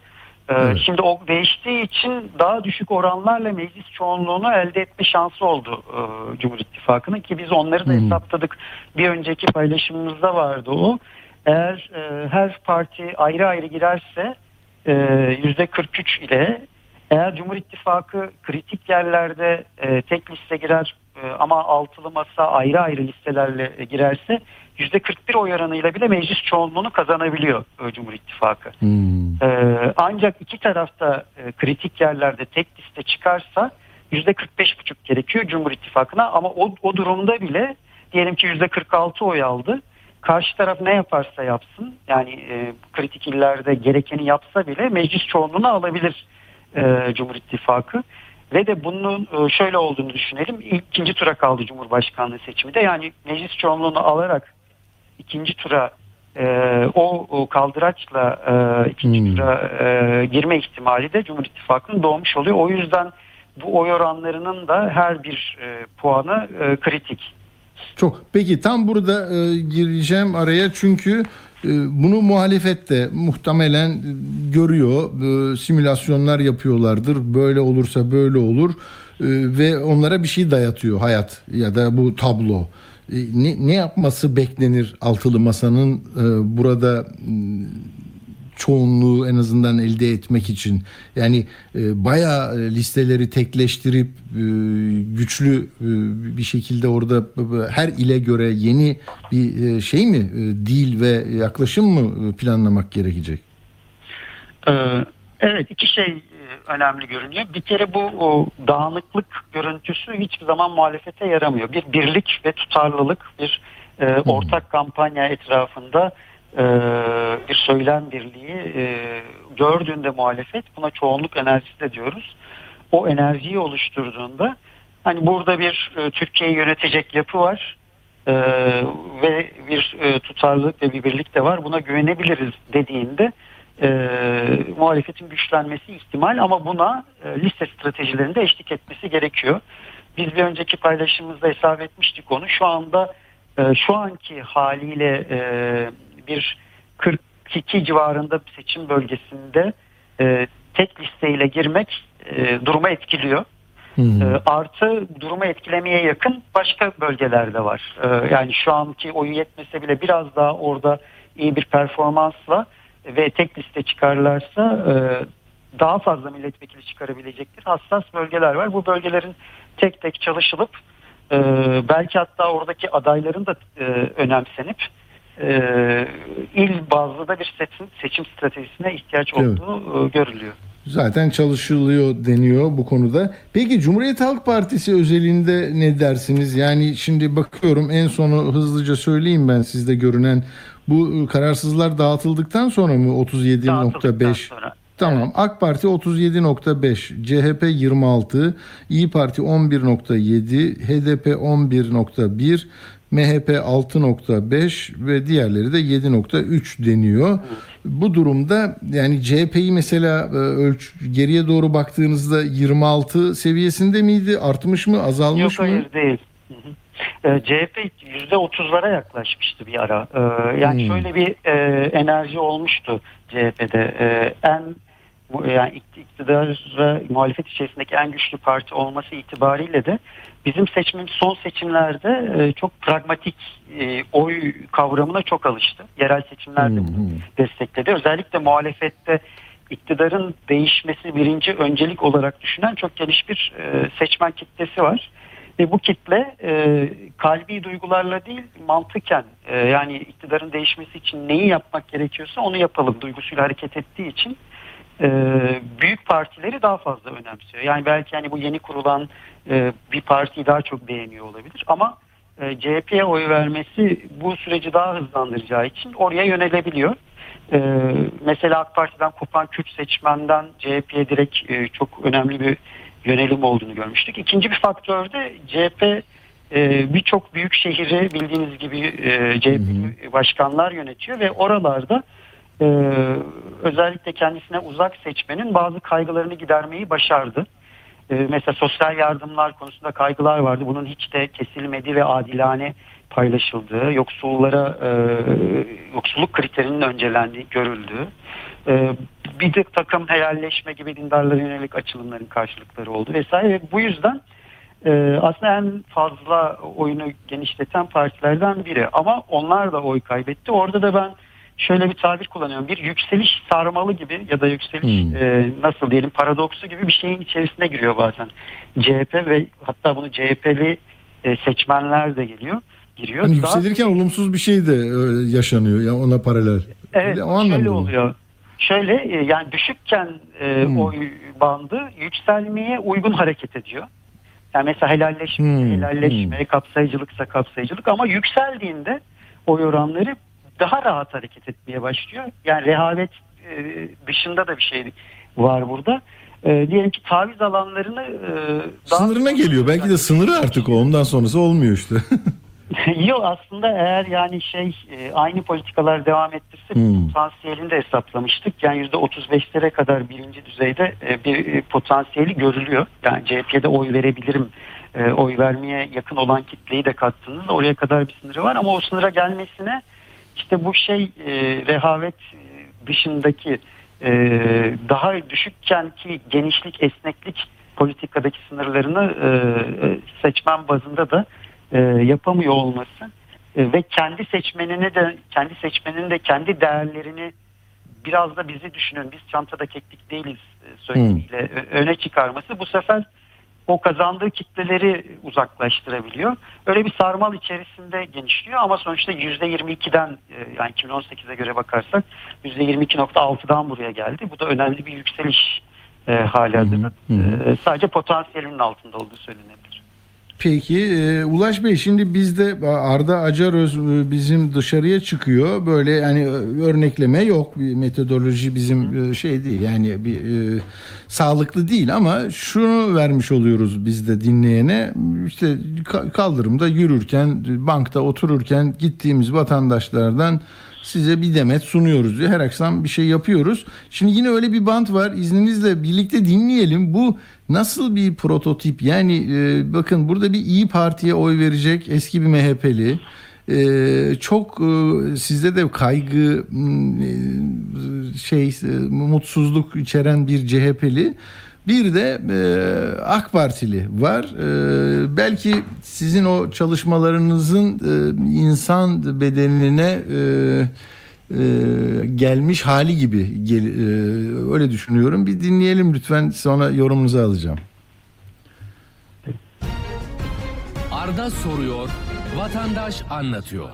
Ee, Evet. Şimdi o değiştiği için daha düşük oranlarla meclis çoğunluğunu elde etme şansı oldu e, Cumhur İttifakı'nın ki biz onları da Hmm. hesapladık. Bir önceki paylaşımımızda vardı o. Eğer e, her parti ayrı ayrı girerse e, yüzde 43 ile eğer Cumhur İttifakı kritik yerlerde e, tek liste girer e, ama altılı masa ayrı ayrı listelerle girerse 41 oy oranıyla bile meclis çoğunluğunu kazanabiliyor Cumhur İttifakı. Hmm. Ee, ancak iki tarafta e, kritik yerlerde tek liste çıkarsa yüzde 45,5 gerekiyor Cumhur İttifakı'na ama o, o durumda bile diyelim ki yüzde 46 oy aldı. Karşı taraf ne yaparsa yapsın yani e, kritik illerde gerekeni yapsa bile meclis çoğunluğunu alabilir e, Cumhur İttifakı. Ve de bunun e, şöyle olduğunu düşünelim. İkinci tura kaldı Cumhurbaşkanlığı seçimi de. Yani meclis çoğunluğunu alarak ikinci tura e, o, o kaldıraçla e, ikinci Hmm. tura e, girme ihtimali de Cumhur İttifakı'nın doğmuş oluyor. O yüzden bu oy oranlarının da her bir e, puanı e, kritik. Çok. Peki tam burada e, gireceğim araya çünkü e, bunu muhalefet de muhtemelen e, görüyor. E, simülasyonlar yapıyorlardır. Böyle olursa böyle olur. E, ve onlara bir şey dayatıyor hayat ya da bu tablo. e, ne, ne yapması beklenir altılı masanın e, burada çoğunluğu en azından elde etmek için yani e, bayağı e, listeleri tekleştirip e, güçlü e, bir şekilde orada e, her ile göre yeni bir e, şey mi e, dil ve yaklaşım mı e, planlamak gerekecek? Ee, Evet iki şey e, önemli görünüyor. Bir kere bu o, dağınıklık görüntüsü hiçbir zaman muhalefete yaramıyor. Bir birlik ve tutarlılık, bir e, ortak kampanya etrafında e, bir söylem birliği e, gördüğünde muhalefet buna çoğunluk enerjisi de diyoruz. O enerjiyi oluşturduğunda hani burada bir e, Türkiye'yi yönetecek yapı var. Ee, ve bir e, tutarlılık ve bir birlik de var. Buna güvenebiliriz dediğinde e, muhalefetin güçlenmesi ihtimal ama buna e, liste stratejilerinde eşlik etmesi gerekiyor. Biz bir önceki paylaşımımızda hesap etmiştik onu. Şu anda e, şu anki haliyle e, bir 42 civarında bir seçim bölgesinde e, tek listeyle girmek e, durumu etkiliyor. Hmm. E, artı durumu etkilemeye yakın başka bölgelerde var. E, yani şu anki oyu yetmese bile biraz daha orada iyi bir performansla ve tek liste çıkarlarsa e, daha fazla milletvekili çıkarabilecektir. Hassas bölgeler var. Bu bölgelerin tek tek çalışılıp e, belki hatta oradaki adayların da e, önemsenip e, il bazlı da bir seçim, seçim stratejisine ihtiyaç Evet. olduğu e, görülüyor. Zaten çalışılıyor deniyor bu konuda. Peki Cumhuriyet Halk Partisi özelinde ne dersiniz? Yani şimdi bakıyorum en sonu hızlıca söyleyeyim ben sizde görünen bu kararsızlar dağıtıldıktan sonra mı Dağıtıldıktan 37.5? sonra. Tamam. AK Parti 37.5, CHP 26, İyi Parti 11.7, HDP 11.1, MHP 6.5 ve diğerleri de 7.3 deniyor. Bu durumda yani CHP'yi mesela e, ölç geriye doğru baktığınızda 26 seviyesinde miydi? Artmış mı? Azalmış Yok mı? hayır değil. Hı hı. Ee, CHP %30'lara yaklaşmıştı bir ara. Ee, yani Hmm. şöyle bir e, enerji olmuştu CHP'de. Ee, en yani ikt- iktidara muhalefet içerisindeki en güçlü parti olması itibariyle de bizim seçimimiz son seçimlerde e, çok pragmatik e, oy kavramına çok alıştı. Yerel seçimlerde hmm. destekledi. Özellikle muhalefette iktidarın değişmesi birinci öncelik olarak düşünen çok geniş bir e, seçmen kitlesi var. Ve bu kitle e, kalbi duygularla değil mantıken e, yani iktidarın değişmesi için neyi yapmak gerekiyorsa onu yapalım duygusuyla hareket ettiği için e, büyük partileri daha fazla önemsiyor. Yani belki hani bu yeni kurulan e, bir partiyi daha çok beğeniyor olabilir ama e, CHP'ye oy vermesi bu süreci daha hızlandıracağı için oraya yönelebiliyor. E, mesela AK Parti'den kopan Kürt seçmenden CHP'ye direkt e, çok önemli bir yönelim olduğunu görmüştük. İkinci bir faktör de CHP e, birçok büyük şehri bildiğiniz gibi e, CHP başkanlar yönetiyor ve oralarda e, özellikle kendisine uzak seçmenin bazı kaygılarını gidermeyi başardı. E, mesela sosyal yardımlar konusunda kaygılar vardı. Bunun hiç de kesilmedi ve adilane paylaşıldığı, yoksullara e, yoksulluk kriterinin öncelendiği görüldü. E, bir de takım helalleşme gibi dindarlara yönelik açılımların karşılıkları oldu vesaire. Ve bu yüzden e, aslında en fazla oyunu genişleten partilerden biri. Ama onlar da oy kaybetti. Orada da ben şöyle bir tabir kullanıyorum. Bir yükseliş sarmalı gibi ya da yükseliş Hmm. e, nasıl diyelim paradoksu gibi bir şeyin içerisine giriyor bazen. CHP ve hatta bunu CHP'li e, seçmenler de geliyor. Giriyor. Daha- yükselirken olumsuz bir şey de e, yaşanıyor ya ona paralel. Evet O şöyle mı? oluyor. Şöyle e, yani düşükken e, Hmm. oy bandı yükselmeye uygun hareket ediyor. Yani mesela helalleşme, Hmm, helalleşme, kapsayıcılıksa kapsayıcılık ama yükseldiğinde oy oranları daha rahat hareket etmeye başlıyor. Yani rehavet e, dışında da bir şey var burada. E, diyelim ki taviz alanlarını e, daha- Sınırına geliyor. Belki de sınırı artık o. Ondan sonrası olmuyor işte. Yok aslında eğer yani şey e, aynı politikalar devam ettirse Hmm. potansiyelini de hesaplamıştık. Yani yüzde 35'lere kadar birinci düzeyde e, bir e, potansiyeli görülüyor. Yani CHP'de oy verebilirim, oy vermeye yakın olan kitleyi de kattığınızda oraya kadar bir sınırı var. Ama o sınıra gelmesine işte bu şey rehavet dışındaki daha düşükken ki genişlik, esneklik politikadaki sınırlarını seçmen bazında da e, yapamıyor olması e, ve kendi seçmenini de kendi seçmeninin de kendi değerlerini biraz da bizi düşünün biz çantada keklik değiliz e, söylemiyle ö- öne çıkarması bu sefer o kazandığı kitleleri uzaklaştırabiliyor. Öyle bir sarmal içerisinde genişliyor ama sonuçta %22'den e, yani 2018'e göre bakarsak %22.6'dan buraya geldi. Bu da önemli bir yükseliş e, hali hazırda. E, sadece potansiyelinin altında olduğu söylenebilir. Peki e, Ulaş Bey şimdi bizde Arda Acaröz e, bizim dışarıya çıkıyor. Böyle yani e, örnekleme yok. Bir metodoloji bizim e, şey değil. Yani bir e, sağlıklı değil ama şunu vermiş oluyoruz biz de dinleyene. İşte ka- kaldırımda yürürken, bankta otururken gittiğimiz vatandaşlardan size bir demet sunuyoruz diyor. Her akşam bir şey yapıyoruz. Şimdi yine öyle bir bant var. İzninizle birlikte dinleyelim. Bu nasıl bir prototip? Yani e, bakın burada bir İyi Parti'ye oy verecek eski bir MHP'li. E, çok e, sizde de kaygı e, şey e, mutsuzluk içeren bir CHP'li bir de e, AK Partili var. E, belki sizin o çalışmalarınızın e, insan bedenine e, e, gelmiş hali gibi gel, e, öyle düşünüyorum. Bir dinleyelim lütfen sonra yorumunuzu alacağım. Arda soruyor, vatandaş anlatıyor.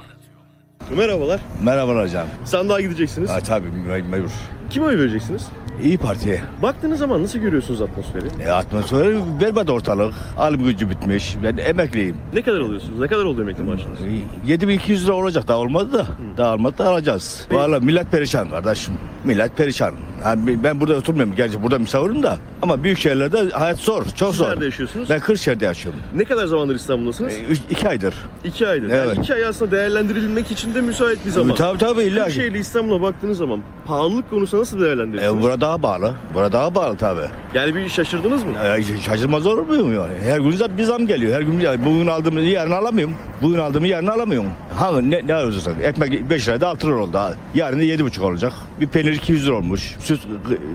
Merhabalar. Merhabalar hocam. Sandığa gideceksiniz. Ha, tabii me- mecbur. Kime oy vereceksiniz? İyi Parti. Baktığınız zaman nasıl görüyorsunuz atmosferi? E, atmosferi berbat ortalık. Alım gücü bitmiş. Ben emekliyim. Ne kadar alıyorsunuz? Ne kadar oldu emekli maaşınız? E, 7200 lira olacak daha olmadı da. Daha olmadı da alacağız. Valla millet perişan kardeşim. Millet perişan. Yani ben burada oturmuyorum. Gerçi burada misafirim da. Ama büyük şehirlerde hayat zor. Çok zor. Nerede yaşıyorsunuz? Ben Kırşehir'de yaşıyorum. Ne kadar zamandır İstanbul'dasınız? E, üç, iki aydır. iki aydır. evet. Yani iki ay aslında değerlendirilmek için de müsait bir zaman. Tabii tabii illa. Kırşehir'le İstanbul'a baktığınız zaman pahalılık konusunda nasıl E, değerlendiriyorsunuz? burada daha bağlı. Burada daha bağlı tabii. Yani bir şaşırdınız mı? E, şaşırmaz olur muyum yani? Her gün zam- bir zam geliyor. Her gün bir- bugün aldığımı yarın alamıyorum. Bugün aldığımı yarın alamıyorum. Hangi ne, ne arıyorsun? Ekmek 5 liraydı 6 lira oldu. Yarın da 7,5 olacak. Bir peynir 200 lira olmuş. Süt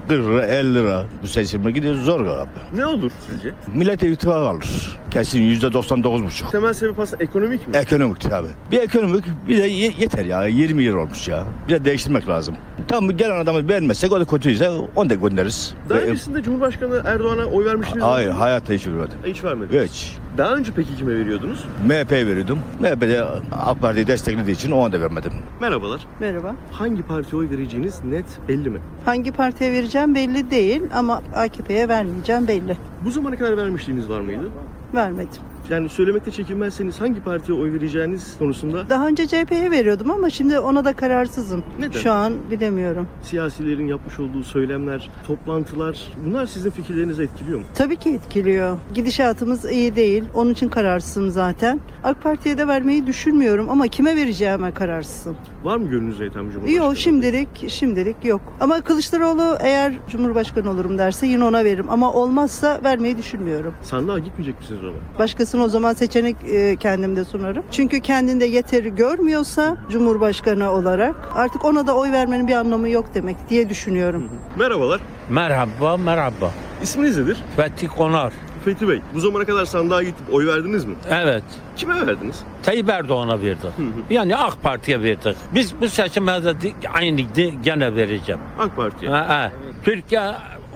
40 lira 50 lira. Bu seçime gidiyor zor abi. Ne olur sizce? Millet ittifak alır. Kesin yüzde 99,5. Temel sebep aslında ekonomik mi? Ekonomik tabi. Bir ekonomik bir de ye- yeter ya 20 yıl olmuş ya. Bir de değiştirmek lazım. Tam gelen adamı beğenmezsek o da kötüyse onu da göndeririz. Daha Ve- öncesinde Cumhurbaşkanı Erdoğan'a oy vermiştiniz mi? Hayır hayatta hiç bilmedim. Hiç vermediniz. Hiç. Daha önce peki kime veriyordunuz? MHP veriyordum. MHP'de AK Parti'yi desteklediği için ona da vermedim. Merhabalar. Merhaba. Hangi partiye oy vereceğiniz net belli mi? Hangi partiye vereceğim belli değil ama AKP'ye vermeyeceğim belli. Bu zamana kadar vermişliğiniz var mıydı? Vermedim. Yani söylemekte çekinmezseniz hangi partiye oy vereceğiniz konusunda Daha önce CHP'ye veriyordum ama şimdi ona da kararsızım. Neden? Şu an bilemiyorum. siyasilerin yapmış olduğu söylemler, toplantılar bunlar sizin fikirlerinizi etkiliyor mu? Tabii ki etkiliyor. Gidişatımız iyi değil. Onun için kararsızım zaten. AK Parti'ye de vermeyi düşünmüyorum ama kime vereceğime kararsızım. Var mı gönlünüzde Ethem Cumhurbaşkanı? Yok şimdilik şimdilik yok. Ama Kılıçdaroğlu eğer Cumhurbaşkanı olurum derse yine ona veririm. Ama olmazsa vermeyi düşünmüyorum. Sandığa gitmeyecek misiniz ona? Başkasına o zaman seçenek e, kendimde sunarım. Çünkü kendinde yeteri görmüyorsa Cumhurbaşkanı olarak artık ona da oy vermenin bir anlamı yok demek diye düşünüyorum. Merhabalar. Merhaba, merhaba. İsminiz nedir? Fethi Konar. Fethi Bey. Bu zamana kadar sandığa gidip oy verdiniz mi? Evet. Kime verdiniz? Tayyip Erdoğan'a verdik. Yani AK Parti'ye verdik. Biz bu seçime de aynı gene vereceğim. AK Parti'ye. Ha, ha. Türkiye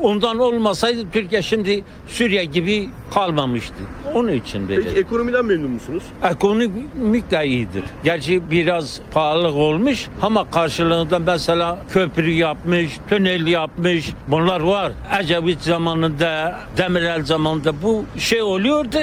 ondan olmasaydı Türkiye şimdi Suriye gibi kalmamıştı. Onun için Peki vereceğim. ekonomiden memnun musunuz? Ekonomik de iyidir. Gerçi biraz pahalılık olmuş ama karşılığında mesela köprü yapmış, tünel yapmış. Bunlar var. Ecevit zamanında, Demirel zamanında bu şey oluyordu.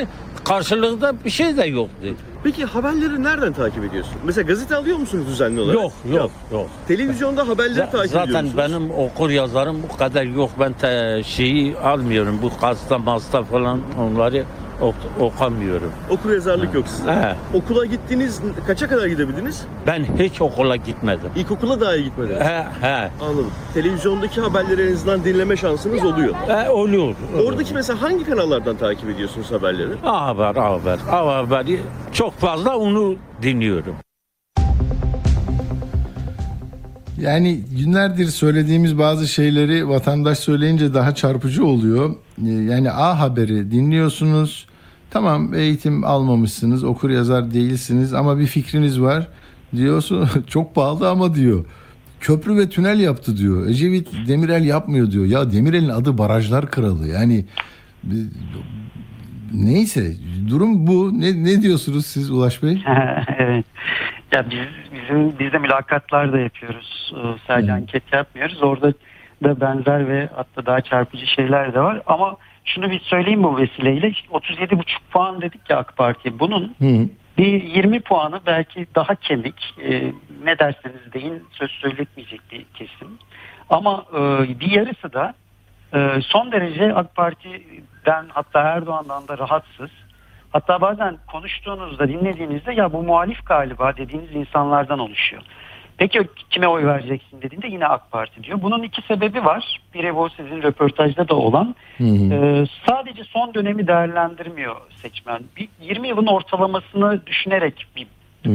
Karşılığında bir şey de yoktu. Peki haberleri nereden takip ediyorsunuz? Mesela gazete alıyor musunuz düzenli olarak? Yok, yok, yok. Televizyonda haberleri Z- takip ediyor Zaten musunuz? benim okur yazarım bu kadar yok. Ben te şeyi almıyorum. Bu hasta masta falan onları ok- okamıyorum. Okur yazarlık yok sizde. He. Okula gittiniz, kaça kadar gidebildiniz? Ben hiç okula gitmedim. İlkokula dahi gitmediniz. He, he. Anladım. Televizyondaki haberleri en azından dinleme şansınız oluyor. E, oluyor. Oradaki mesela hangi kanallardan takip ediyorsunuz haberleri? A haber, A haber. A haberi çok fazla onu dinliyorum. Yani günlerdir söylediğimiz bazı şeyleri vatandaş söyleyince daha çarpıcı oluyor. Ee, Yani A Haber'i dinliyorsunuz. Tamam eğitim almamışsınız, okur yazar değilsiniz ama bir fikriniz var. Diyorsun çok pahalı ama diyor. Köprü ve tünel yaptı diyor. Ecevit Demirel yapmıyor diyor. Ya Demirel'in adı barajlar kralı. Yani neyse durum bu. Ne, ne diyorsunuz siz Ulaş Bey? evet. Ya biz bizim biz de mülakatlar da yapıyoruz. Ee, Sadece Hı. anket yapmıyoruz. Orada da benzer ve hatta daha çarpıcı şeyler de var. Ama şunu bir söyleyeyim bu vesileyle. İşte 37,5 puan dedik ya AK Parti. Bunun Hı. bir 20 puanı belki daha kemik. e, ne derseniz deyin söz söyletmeyecek bir kesim. Ama e, bir yarısı da e, son derece AK Parti'den hatta Erdoğan'dan da rahatsız. Hatta bazen konuştuğunuzda dinlediğinizde ya bu muhalif galiba dediğiniz insanlardan oluşuyor. Peki kime oy vereceksin dediğinde yine AK Parti diyor. Bunun iki sebebi var. Biri bu sizin röportajda da olan. Hı hı. Ee, sadece son dönemi değerlendirmiyor seçmen. Bir 20 yılın ortalamasını düşünerek bir e,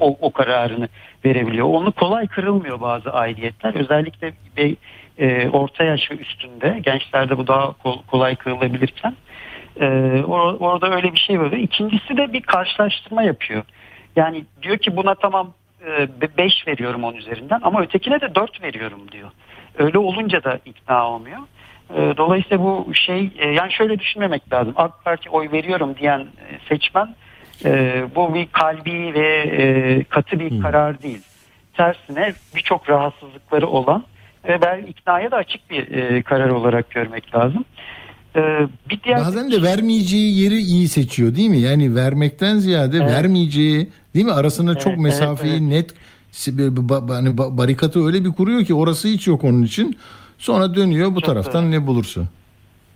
o, o kararını verebiliyor. Onu kolay kırılmıyor bazı aidiyetler. Özellikle bir, e, orta yaş ve üstünde gençlerde bu daha kol- kolay kırılabilirken e, or- orada öyle bir şey var. İkincisi de bir karşılaştırma yapıyor. Yani diyor ki buna tamam 5 veriyorum onun üzerinden ama ötekine de 4 veriyorum diyor. Öyle olunca da ikna olmuyor. E, Dolayısıyla bu şey e, yani şöyle düşünmemek lazım. AK Parti oy veriyorum diyen e, seçmen e, bu bir kalbi ve e, katı bir karar değil. Tersine birçok rahatsızlıkları olan ve belki iknaya da açık bir e, karar olarak görmek lazım. E, bir diğer Bazen de vermeyeceği yeri iyi seçiyor değil mi? Yani vermekten ziyade Evet. vermeyeceği değil mi? Arasında Evet, çok evet, mesafeyi evet. net ba- ba- hani ba- barikatı öyle bir kuruyor ki orası hiç yok onun için. Sonra dönüyor bu Çok taraftan ne bulursa.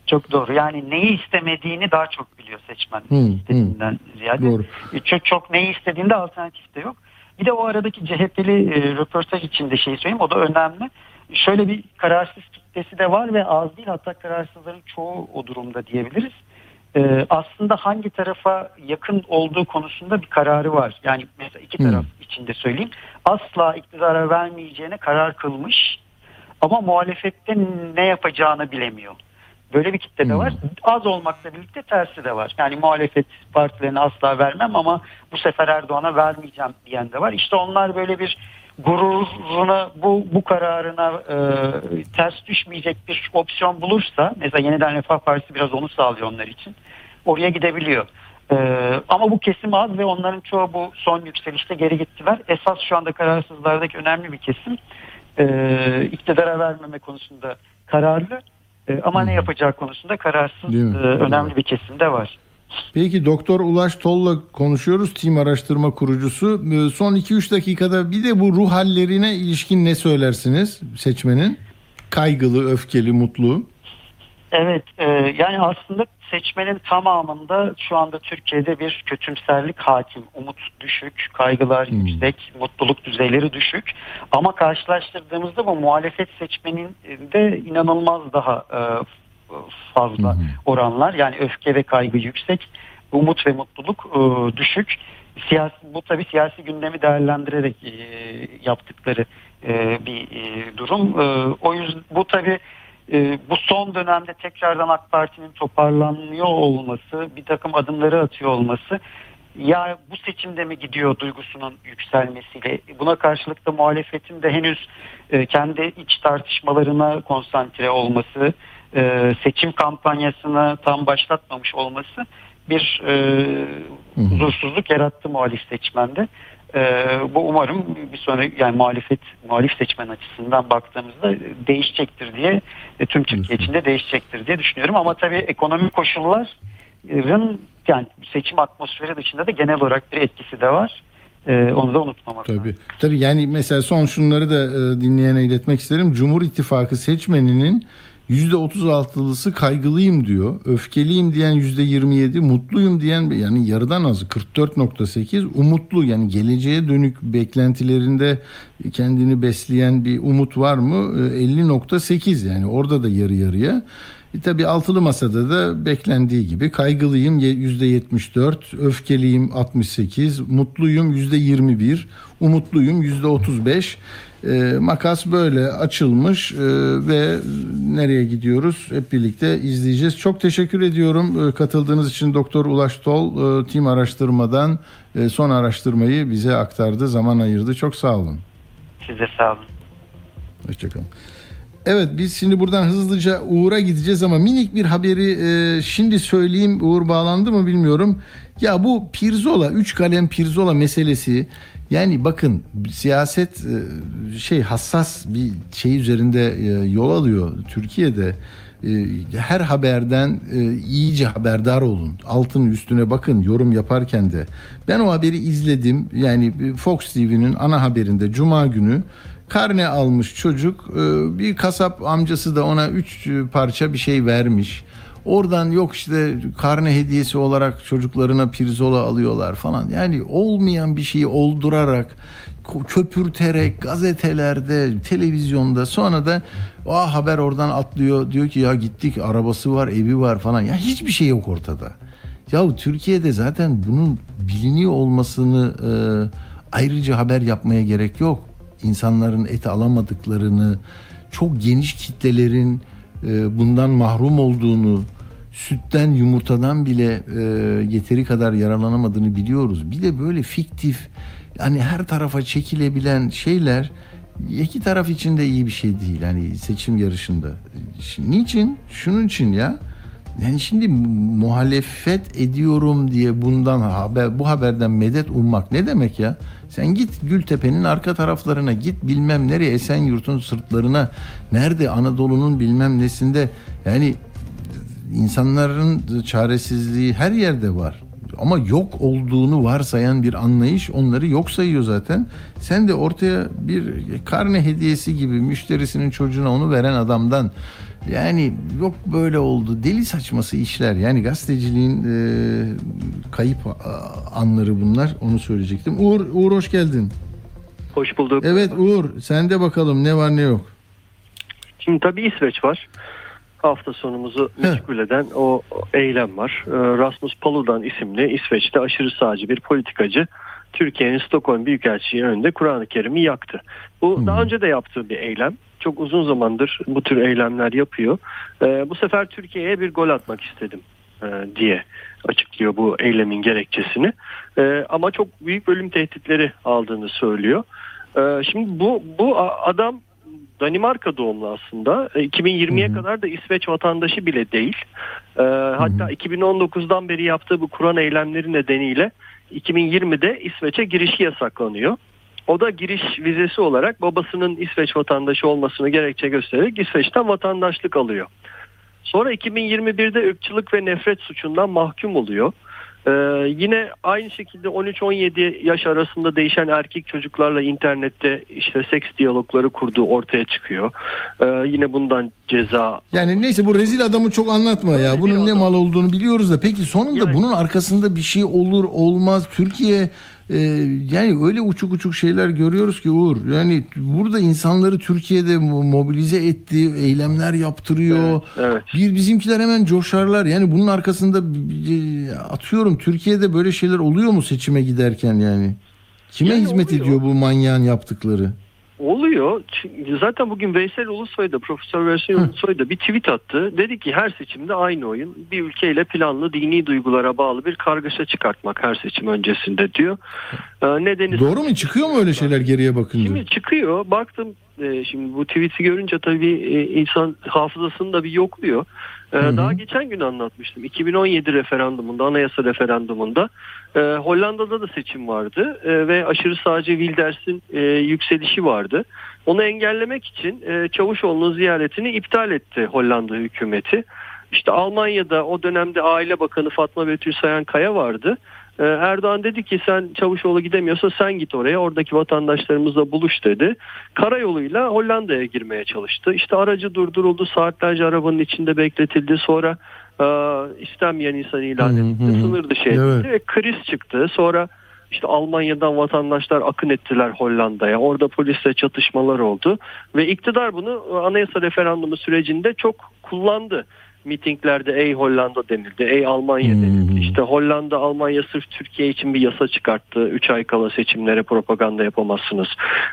Çok doğru. Yani neyi istemediğini daha çok biliyor seçmen Hı, istediğinden ziyade. Doğru. E, Çok çok neyi istediğinde alternatif de yok. Bir de o aradaki CHP'li e, röportaj içinde şey söyleyeyim o da önemli. Şöyle bir kararsız kitlesi de var ve az değil hatta kararsızların çoğu o durumda diyebiliriz. E, aslında hangi tarafa yakın olduğu konusunda bir kararı var. Yani mesela iki Hı. taraf içinde söyleyeyim. Asla iktidara vermeyeceğine karar kılmış ama muhalefette ne yapacağını bilemiyor. Böyle bir kitle de Hmm. var. Az olmakla birlikte tersi de var. Yani muhalefet partilerine asla vermem ama bu sefer Erdoğan'a vermeyeceğim diyen de var. İşte onlar böyle bir gururuna bu bu kararına e, ters düşmeyecek bir opsiyon bulursa mesela yeniden Refah Partisi biraz onu sağlıyor onlar için. Oraya gidebiliyor. E, ama bu kesim az ve onların çoğu bu son yükselişte geri gittiler. Esas şu anda kararsızlardaki önemli bir kesim e, iktidara vermeme konusunda kararlı e, ama ne yapacağı konusunda kararsız e, önemli bir kesim de var. Peki Doktor Ulaş Tol'la konuşuyoruz. Team araştırma kurucusu. Ee, Son 2-3 dakikada bir de bu ruh hallerine ilişkin ne söylersiniz seçmenin? Kaygılı, öfkeli, mutlu. Evet e, yani aslında seçmenin tamamında şu anda Türkiye'de bir kötümserlik hakim. Umut düşük, kaygılar Hmm. yüksek, mutluluk düzeyleri düşük. Ama karşılaştırdığımızda bu muhalefet seçmenin de inanılmaz daha e, fazla oranlar. Yani öfke ve kaygı yüksek, umut ve mutluluk e, düşük. Siyasi, bu tabii siyasi gündemi değerlendirerek e, yaptıkları e, bir e, durum. E, o yüzden bu tabii e, bu son dönemde tekrardan AK Parti'nin toparlanıyor olması, bir takım adımları atıyor olması ya bu seçimde mi gidiyor duygusunun yükselmesiyle buna karşılık da muhalefetin de henüz e, kendi iç tartışmalarına konsantre olması, e, seçim kampanyasını tam başlatmamış olması bir e, huzursuzluk yarattı muhalif seçmende. E, bu umarım bir sonra yani muhalefet muhalif seçmen açısından baktığımızda değişecektir diye e, tüm Türkiye içinde değişecektir diye düşünüyorum ama tabii ekonomik koşulların yani seçim atmosferi dışında da genel olarak bir etkisi de var. E, onu da unutmamak Tabii. Tabii yani mesela son şunları da e, dinleyene iletmek isterim. Cumhur İttifakı seçmeninin %36'lısı kaygılıyım diyor. Öfkeliyim diyen %27, mutluyum diyen yani yarıdan azı 44.8, umutlu yani geleceğe dönük beklentilerinde kendini besleyen bir umut var mı? E, 50.8 yani orada da yarı yarıya. E tabii altılı masada da beklendiği gibi kaygılıyım %74, öfkeliyim 68, mutluyum %21, umutluyum %35. E, makas böyle açılmış e, ve nereye gidiyoruz hep birlikte izleyeceğiz. Çok teşekkür ediyorum e, katıldığınız için Doktor Ulaş Tol e, tim araştırmadan e, son araştırmayı bize aktardı, zaman ayırdı. Çok sağ olun. Size sağ olun. Hoşçakalın. Evet biz şimdi buradan hızlıca Uğur'a gideceğiz ama minik bir haberi e, şimdi söyleyeyim. Uğur bağlandı mı bilmiyorum. Ya bu Pirzola, üç kalem Pirzola meselesi yani bakın siyaset e, şey hassas bir şey üzerinde e, yol alıyor Türkiye'de. E, her haberden iyice haberdar olun. Altın üstüne bakın yorum yaparken de. Ben o haberi izledim. Yani Fox TV'nin ana haberinde Cuma günü karne almış çocuk. Bir kasap amcası da ona üç parça bir şey vermiş. Oradan yok işte karne hediyesi olarak çocuklarına pirzola alıyorlar falan. Yani olmayan bir şeyi oldurarak köpürterek gazetelerde, televizyonda sonra da o haber oradan atlıyor. Diyor ki ya gittik arabası var, evi var falan. Ya hiçbir şey yok ortada. Ya Türkiye'de zaten bunun biliniyor olmasını e, ayrıca haber yapmaya gerek yok. İnsanların et alamadıklarını, çok geniş kitlelerin e, bundan mahrum olduğunu, sütten yumurtadan bile e, yeteri kadar yararlanamadığını biliyoruz. Bir de böyle fiktif yani her tarafa çekilebilen şeyler iki taraf için de iyi bir şey değil. Yani seçim yarışında. Şimdi, niçin? Şunun için ya. Yani şimdi muhalefet ediyorum diye bundan haber bu haberden medet ummak ne demek ya? Sen git Gültepe'nin arka taraflarına git bilmem nereye Esenyurt'un sırtlarına nerede Anadolu'nun bilmem nesinde yani insanların çaresizliği her yerde var. Ama yok olduğunu varsayan bir anlayış onları yok sayıyor zaten. Sen de ortaya bir karne hediyesi gibi müşterisinin çocuğuna onu veren adamdan yani yok böyle oldu deli saçması işler. Yani gazeteciliğin e, kayıp anları bunlar onu söyleyecektim. Uğur, Uğur hoş geldin. Hoş bulduk. Evet Uğur sen de bakalım ne var ne yok. Şimdi tabii İsveç var. Hafta sonumuzu meşgul eden o eylem var. Ee, Rasmus Paludan isimli İsveç'te aşırı sağcı bir politikacı Türkiye'nin Stockholm Büyükelçiliği önünde Kur'an-ı Kerim'i yaktı. Bu daha önce de yaptığı bir eylem. Çok uzun zamandır bu tür eylemler yapıyor. Ee, bu sefer Türkiye'ye bir gol atmak istedim e, diye açıklıyor bu eylemin gerekçesini. Ee, ama çok büyük ölüm tehditleri aldığını söylüyor. Şimdi bu bu adam Danimarka doğumlu aslında. E, 2020'ye kadar da İsveç vatandaşı bile değil. Ee, hatta 2019'dan beri yaptığı bu Kur'an eylemleri nedeniyle 2020'de İsveç'e girişi yasaklanıyor. O da giriş vizesi olarak babasının İsveç vatandaşı olmasını gerekçe göstererek İsveç'ten vatandaşlık alıyor. Sonra 2021'de ırkçılık ve nefret suçundan mahkum oluyor. Ee, yine aynı şekilde 13-17 yaş arasında değişen erkek çocuklarla internette işte seks diyalogları kurduğu ortaya çıkıyor. Ee, yine bundan ceza Yani neyse bu rezil adamı çok anlatma ya. Bunun ne mal olduğunu biliyoruz da. Peki sonunda bunun arkasında bir şey olur olmaz. Türkiye e, yani öyle uçuk uçuk şeyler görüyoruz ki Uğur. Yani burada insanları Türkiye'de mo- mobilize etti, eylemler yaptırıyor. Evet. Bir bizimkiler hemen coşarlar. Yani bunun arkasında e, atıyorum Türkiye'de böyle şeyler oluyor mu seçime giderken yani? Kime Yani hizmet oluyor. ediyor bu manyağın yaptıkları? Oluyor. Zaten bugün Veysel Ulusoy da Profesör Veysel Ulusoy da bir tweet attı. Dedi ki her seçimde aynı oyun. Bir ülkeyle planlı dini duygulara bağlı bir kargaşa çıkartmak her seçim öncesinde diyor. Ee, nedeni Doğru mu? Çıkıyor mu öyle şeyler geriye bakınca? Şimdi çıkıyor. Baktım e, şimdi bu tweet'i görünce tabii e, insan hafızasını da bir yokluyor. E, Hı hı. Daha geçen gün anlatmıştım. 2017 referandumunda, anayasa referandumunda e, Hollanda'da da seçim vardı e, ve aşırı sağcı Wilders'in e, yükselişi vardı. Onu engellemek için e, Çavuşoğlu'nun ziyaretini iptal etti Hollanda hükümeti. İşte Almanya'da o dönemde Aile Bakanı Fatma Betül Sayan Kaya vardı. Ee, Erdoğan dedi ki sen Çavuşoğlu gidemiyorsa sen git oraya oradaki vatandaşlarımızla buluş dedi. Karayoluyla Hollanda'ya girmeye çalıştı. İşte aracı durduruldu saatlerce arabanın içinde bekletildi sonra e, istenmeyen insan ilan edildi sınır dışı edildi Evet. ve kriz çıktı. Sonra işte Almanya'dan vatandaşlar akın ettiler Hollanda'ya. Orada polisle çatışmalar oldu ve iktidar bunu anayasa referandumu sürecinde çok kullandı. mitinglerde ey Hollanda denildi, ey Almanya denildi. İşte Hollanda, Almanya sırf Türkiye için bir yasa çıkarttı. 3 ay kala seçimlere propaganda yapamazsınız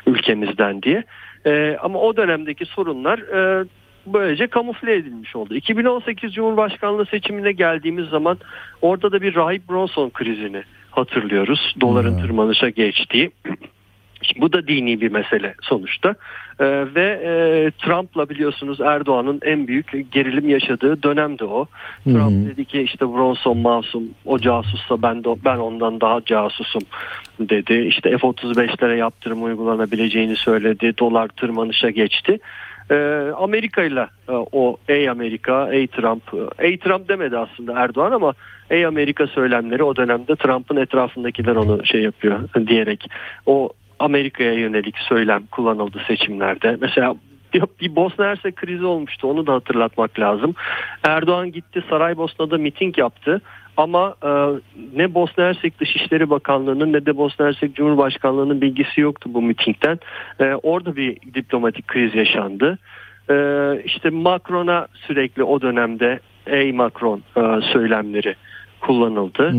ülkemizden diye. Ee, ama o dönemdeki sorunlar e, böylece kamufle edilmiş oldu. 2018 Cumhurbaşkanlığı seçimine geldiğimiz zaman orada da bir Rahip Bronson krizini hatırlıyoruz. Doların tırmanışa geçtiği. Bu da dini bir mesele sonuçta. Ee, ve e, Trump'la biliyorsunuz Erdoğan'ın en büyük gerilim yaşadığı dönemdi o. Trump dedi ki işte Bronson masum, o casussa ben de ben ondan daha casusum dedi. İşte F-35'lere yaptırım uygulanabileceğini söyledi. Dolar tırmanışa geçti. Ee, Amerika ile e, o ey Amerika, ey Trump, e, ey Trump demedi aslında Erdoğan ama ey Amerika söylemleri o dönemde Trump'ın etrafındakiler onu şey yapıyor diyerek o Amerika'ya yönelik söylem kullanıldı seçimlerde. Mesela bir Bosna Hersek krizi olmuştu onu da hatırlatmak lazım. Erdoğan gitti Saraybosna'da miting yaptı ama e, ne Bosna Hersek Dışişleri Bakanlığı'nın ne de Bosna Hersek Cumhurbaşkanlığı'nın bilgisi yoktu bu mitingden. E, orada bir diplomatik kriz yaşandı. E, işte Macron'a sürekli o dönemde ey Macron e, söylemleri kullanıldı.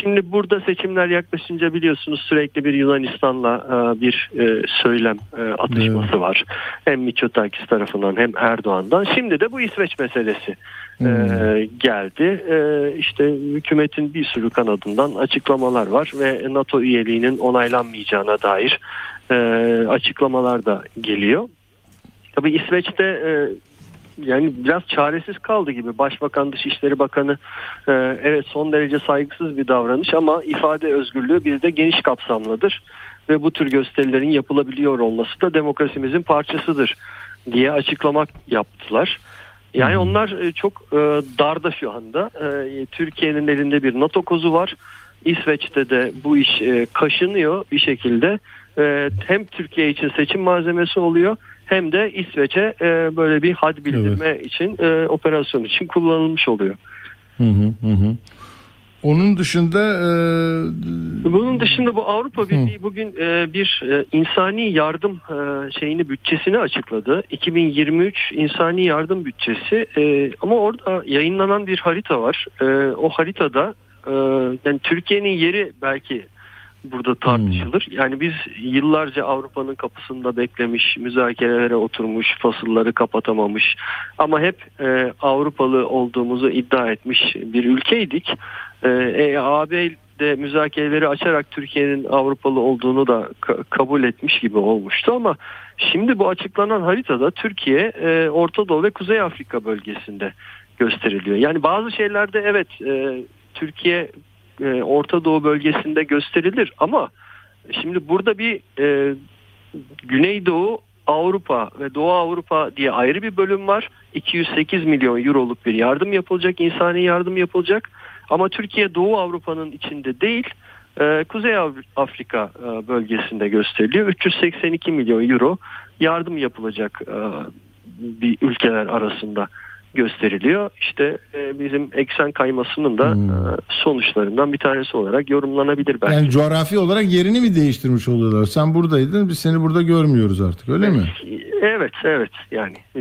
Şimdi burada seçimler yaklaşınca biliyorsunuz sürekli bir Yunanistan'la e, bir e, söylem e, atışması var. Hem Mitsotakis tarafından hem Erdoğan'dan. Şimdi de bu İsveç meselesi e, geldi. E, işte hükümetin bir sürü kanadından açıklamalar var ve NATO üyeliğinin onaylanmayacağına dair e, açıklamalar da geliyor. Tabii İsveç'te e, yani biraz çaresiz kaldı gibi. Başbakan Dışişleri Bakanı e, evet son derece saygısız bir davranış ama ifade özgürlüğü bizde geniş kapsamlıdır ve bu tür gösterilerin yapılabiliyor olması da demokrasimizin parçasıdır diye açıklamak yaptılar. Yani onlar e, çok e, darda şu anda. E, Türkiye'nin elinde bir NATO kozu var. İsveç'te de bu iş e, kaşınıyor bir şekilde. E, hem Türkiye için seçim malzemesi oluyor hem de İsveç'e e, böyle bir had bildirme için e, operasyon için kullanılmış oluyor. Hı hı hı. Onun dışında e, Bunun dışında bu Avrupa Birliği bugün e, bir e, insani yardım e, şeyini bütçesini açıkladı. 2023 insani yardım bütçesi e, ama orada yayınlanan bir harita var. E, o haritada e, yani Türkiye'nin yeri belki burada tartışılır. Yani biz yıllarca Avrupa'nın kapısında beklemiş, müzakerelere oturmuş, fasılları kapatamamış ama hep e, Avrupalı olduğumuzu iddia etmiş bir ülkeydik. E, e, AB de müzakereleri açarak Türkiye'nin Avrupalı olduğunu da ka- kabul etmiş gibi olmuştu ama şimdi bu açıklanan haritada Türkiye e, Orta Doğu ve Kuzey Afrika bölgesinde gösteriliyor. Yani bazı şeylerde evet e, Türkiye e, Orta Doğu bölgesinde gösterilir ama şimdi burada bir e, Güneydoğu Avrupa ve Doğu Avrupa diye ayrı bir bölüm var. 208 milyon euroluk bir yardım yapılacak, insani yardım yapılacak. Ama Türkiye Doğu Avrupa'nın içinde değil, e, Kuzey Afrika e, bölgesinde gösteriliyor. 382 milyon euro yardım yapılacak e, bir ülkeler arasında gösteriliyor. İşte e, bizim eksen kaymasının da e, sonuçlarından bir tanesi olarak yorumlanabilir belki. yani coğrafi olarak yerini mi değiştirmiş oluyorlar? Sen buradaydın biz seni burada görmüyoruz artık öyle mi? Evet, evet. Yani e,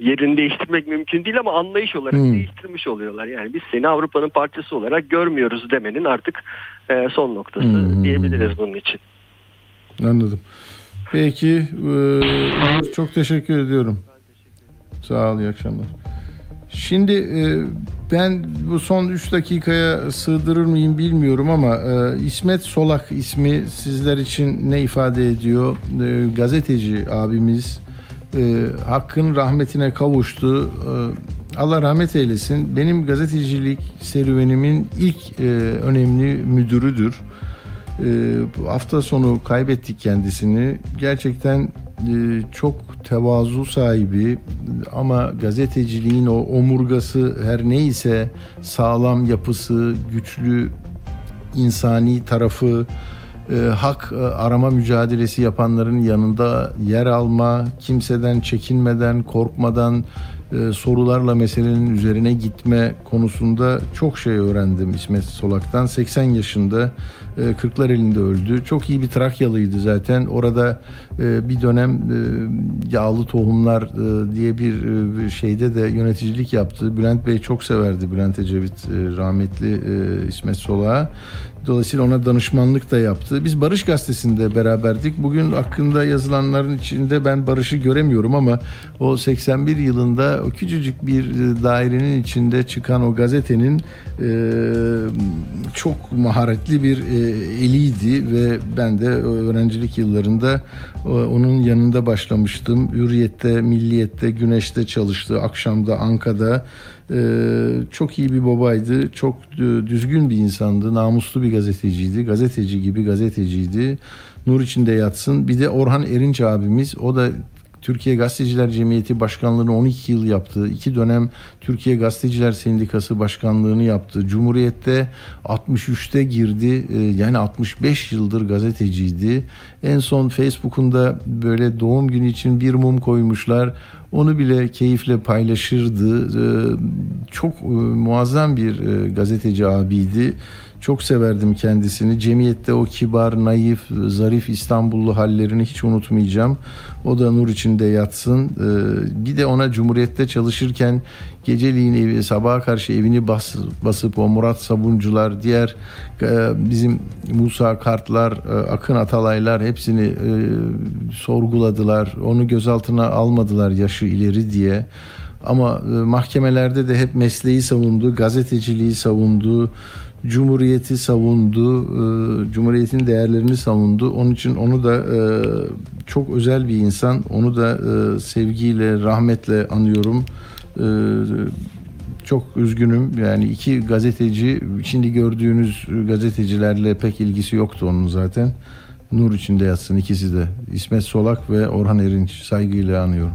yerini değiştirmek mümkün değil ama anlayış olarak Hmm. değiştirmiş oluyorlar. Yani biz seni Avrupa'nın parçası olarak görmüyoruz demenin artık e, son noktası Hmm. diyebiliriz bunun için. Anladım. Peki e, çok teşekkür ediyorum. Sağ ol iyi akşamlar. Şimdi e, ben bu son 3 dakikaya sığdırır mıyım bilmiyorum ama e, İsmet Solak ismi sizler için ne ifade ediyor? E, gazeteci abimiz e, hakkın rahmetine kavuştu. E, Allah rahmet eylesin. Benim gazetecilik serüvenimin ilk e, önemli müdürüdür. E, hafta sonu kaybettik kendisini. Gerçekten çok tevazu sahibi ama gazeteciliğin o omurgası her neyse sağlam yapısı, güçlü insani tarafı, e, hak e, arama mücadelesi yapanların yanında yer alma, kimseden çekinmeden, korkmadan e, sorularla meselenin üzerine gitme konusunda çok şey öğrendim İsmet Solak'tan. 80 yaşında e, kırklar elinde öldü. Çok iyi bir Trakyalıydı zaten. Orada e, bir dönem e, yağlı tohumlar e, diye bir şeyde de yöneticilik yaptı. Bülent Bey çok severdi Bülent Ecevit rahmetli İsmet Solak'ı. Dolayısıyla ona danışmanlık da yaptı. Biz Barış Gazetesi'nde beraberdik. Bugün hakkında yazılanların içinde ben Barış'ı göremiyorum ama o 81 yılında o küçücük bir e, dairenin içinde çıkan o gazetenin e, çok maharetli bir e, eliydi ve ben de öğrencilik yıllarında o- onun yanında başlamıştım. Hürriyet'te, Milliyet'te, Güneş'te çalıştı. Akşamda Anka'da çok iyi bir babaydı. Çok düzgün bir insandı. Namuslu bir gazeteciydi. Gazeteci gibi gazeteciydi. Nur içinde yatsın. Bir de Orhan Erinç abimiz. O da Türkiye Gazeteciler Cemiyeti Başkanlığı'nı 12 yıl yaptı. İki dönem Türkiye Gazeteciler Sendikası Başkanlığı'nı yaptı. Cumhuriyet'te 63'te girdi. Ee, Yani 65 yıldır gazeteciydi. En son Facebook'unda böyle doğum günü için bir mum koymuşlar. Onu bile keyifle paylaşırdı. Ee, Çok e, muazzam bir e, gazeteci abiydi. Çok severdim kendisini. Cemiyette o kibar, naif, zarif İstanbullu hallerini hiç unutmayacağım. O da nur içinde yatsın. Ee, Bir de ona Cumhuriyet'te çalışırken geceliğin evi, sabaha karşı evini bas, basıp o Murat Sabuncular, diğer e, bizim Musa Kartlar, e, Akın Atalaylar hepsini e, sorguladılar. Onu gözaltına almadılar yaşı ileri diye. Ama mahkemelerde de hep mesleği savundu, gazeteciliği savundu, cumhuriyeti savundu, e, cumhuriyetin değerlerini savundu. Onun için onu da e, çok özel bir insan. Onu da e, sevgiyle, rahmetle anıyorum. E, çok üzgünüm. Yani iki gazeteci, şimdi gördüğünüz gazetecilerle pek ilgisi yoktu onun zaten. Nur içinde yatsın ikisi de. İsmet Solak ve Orhan Erinç saygıyla anıyorum.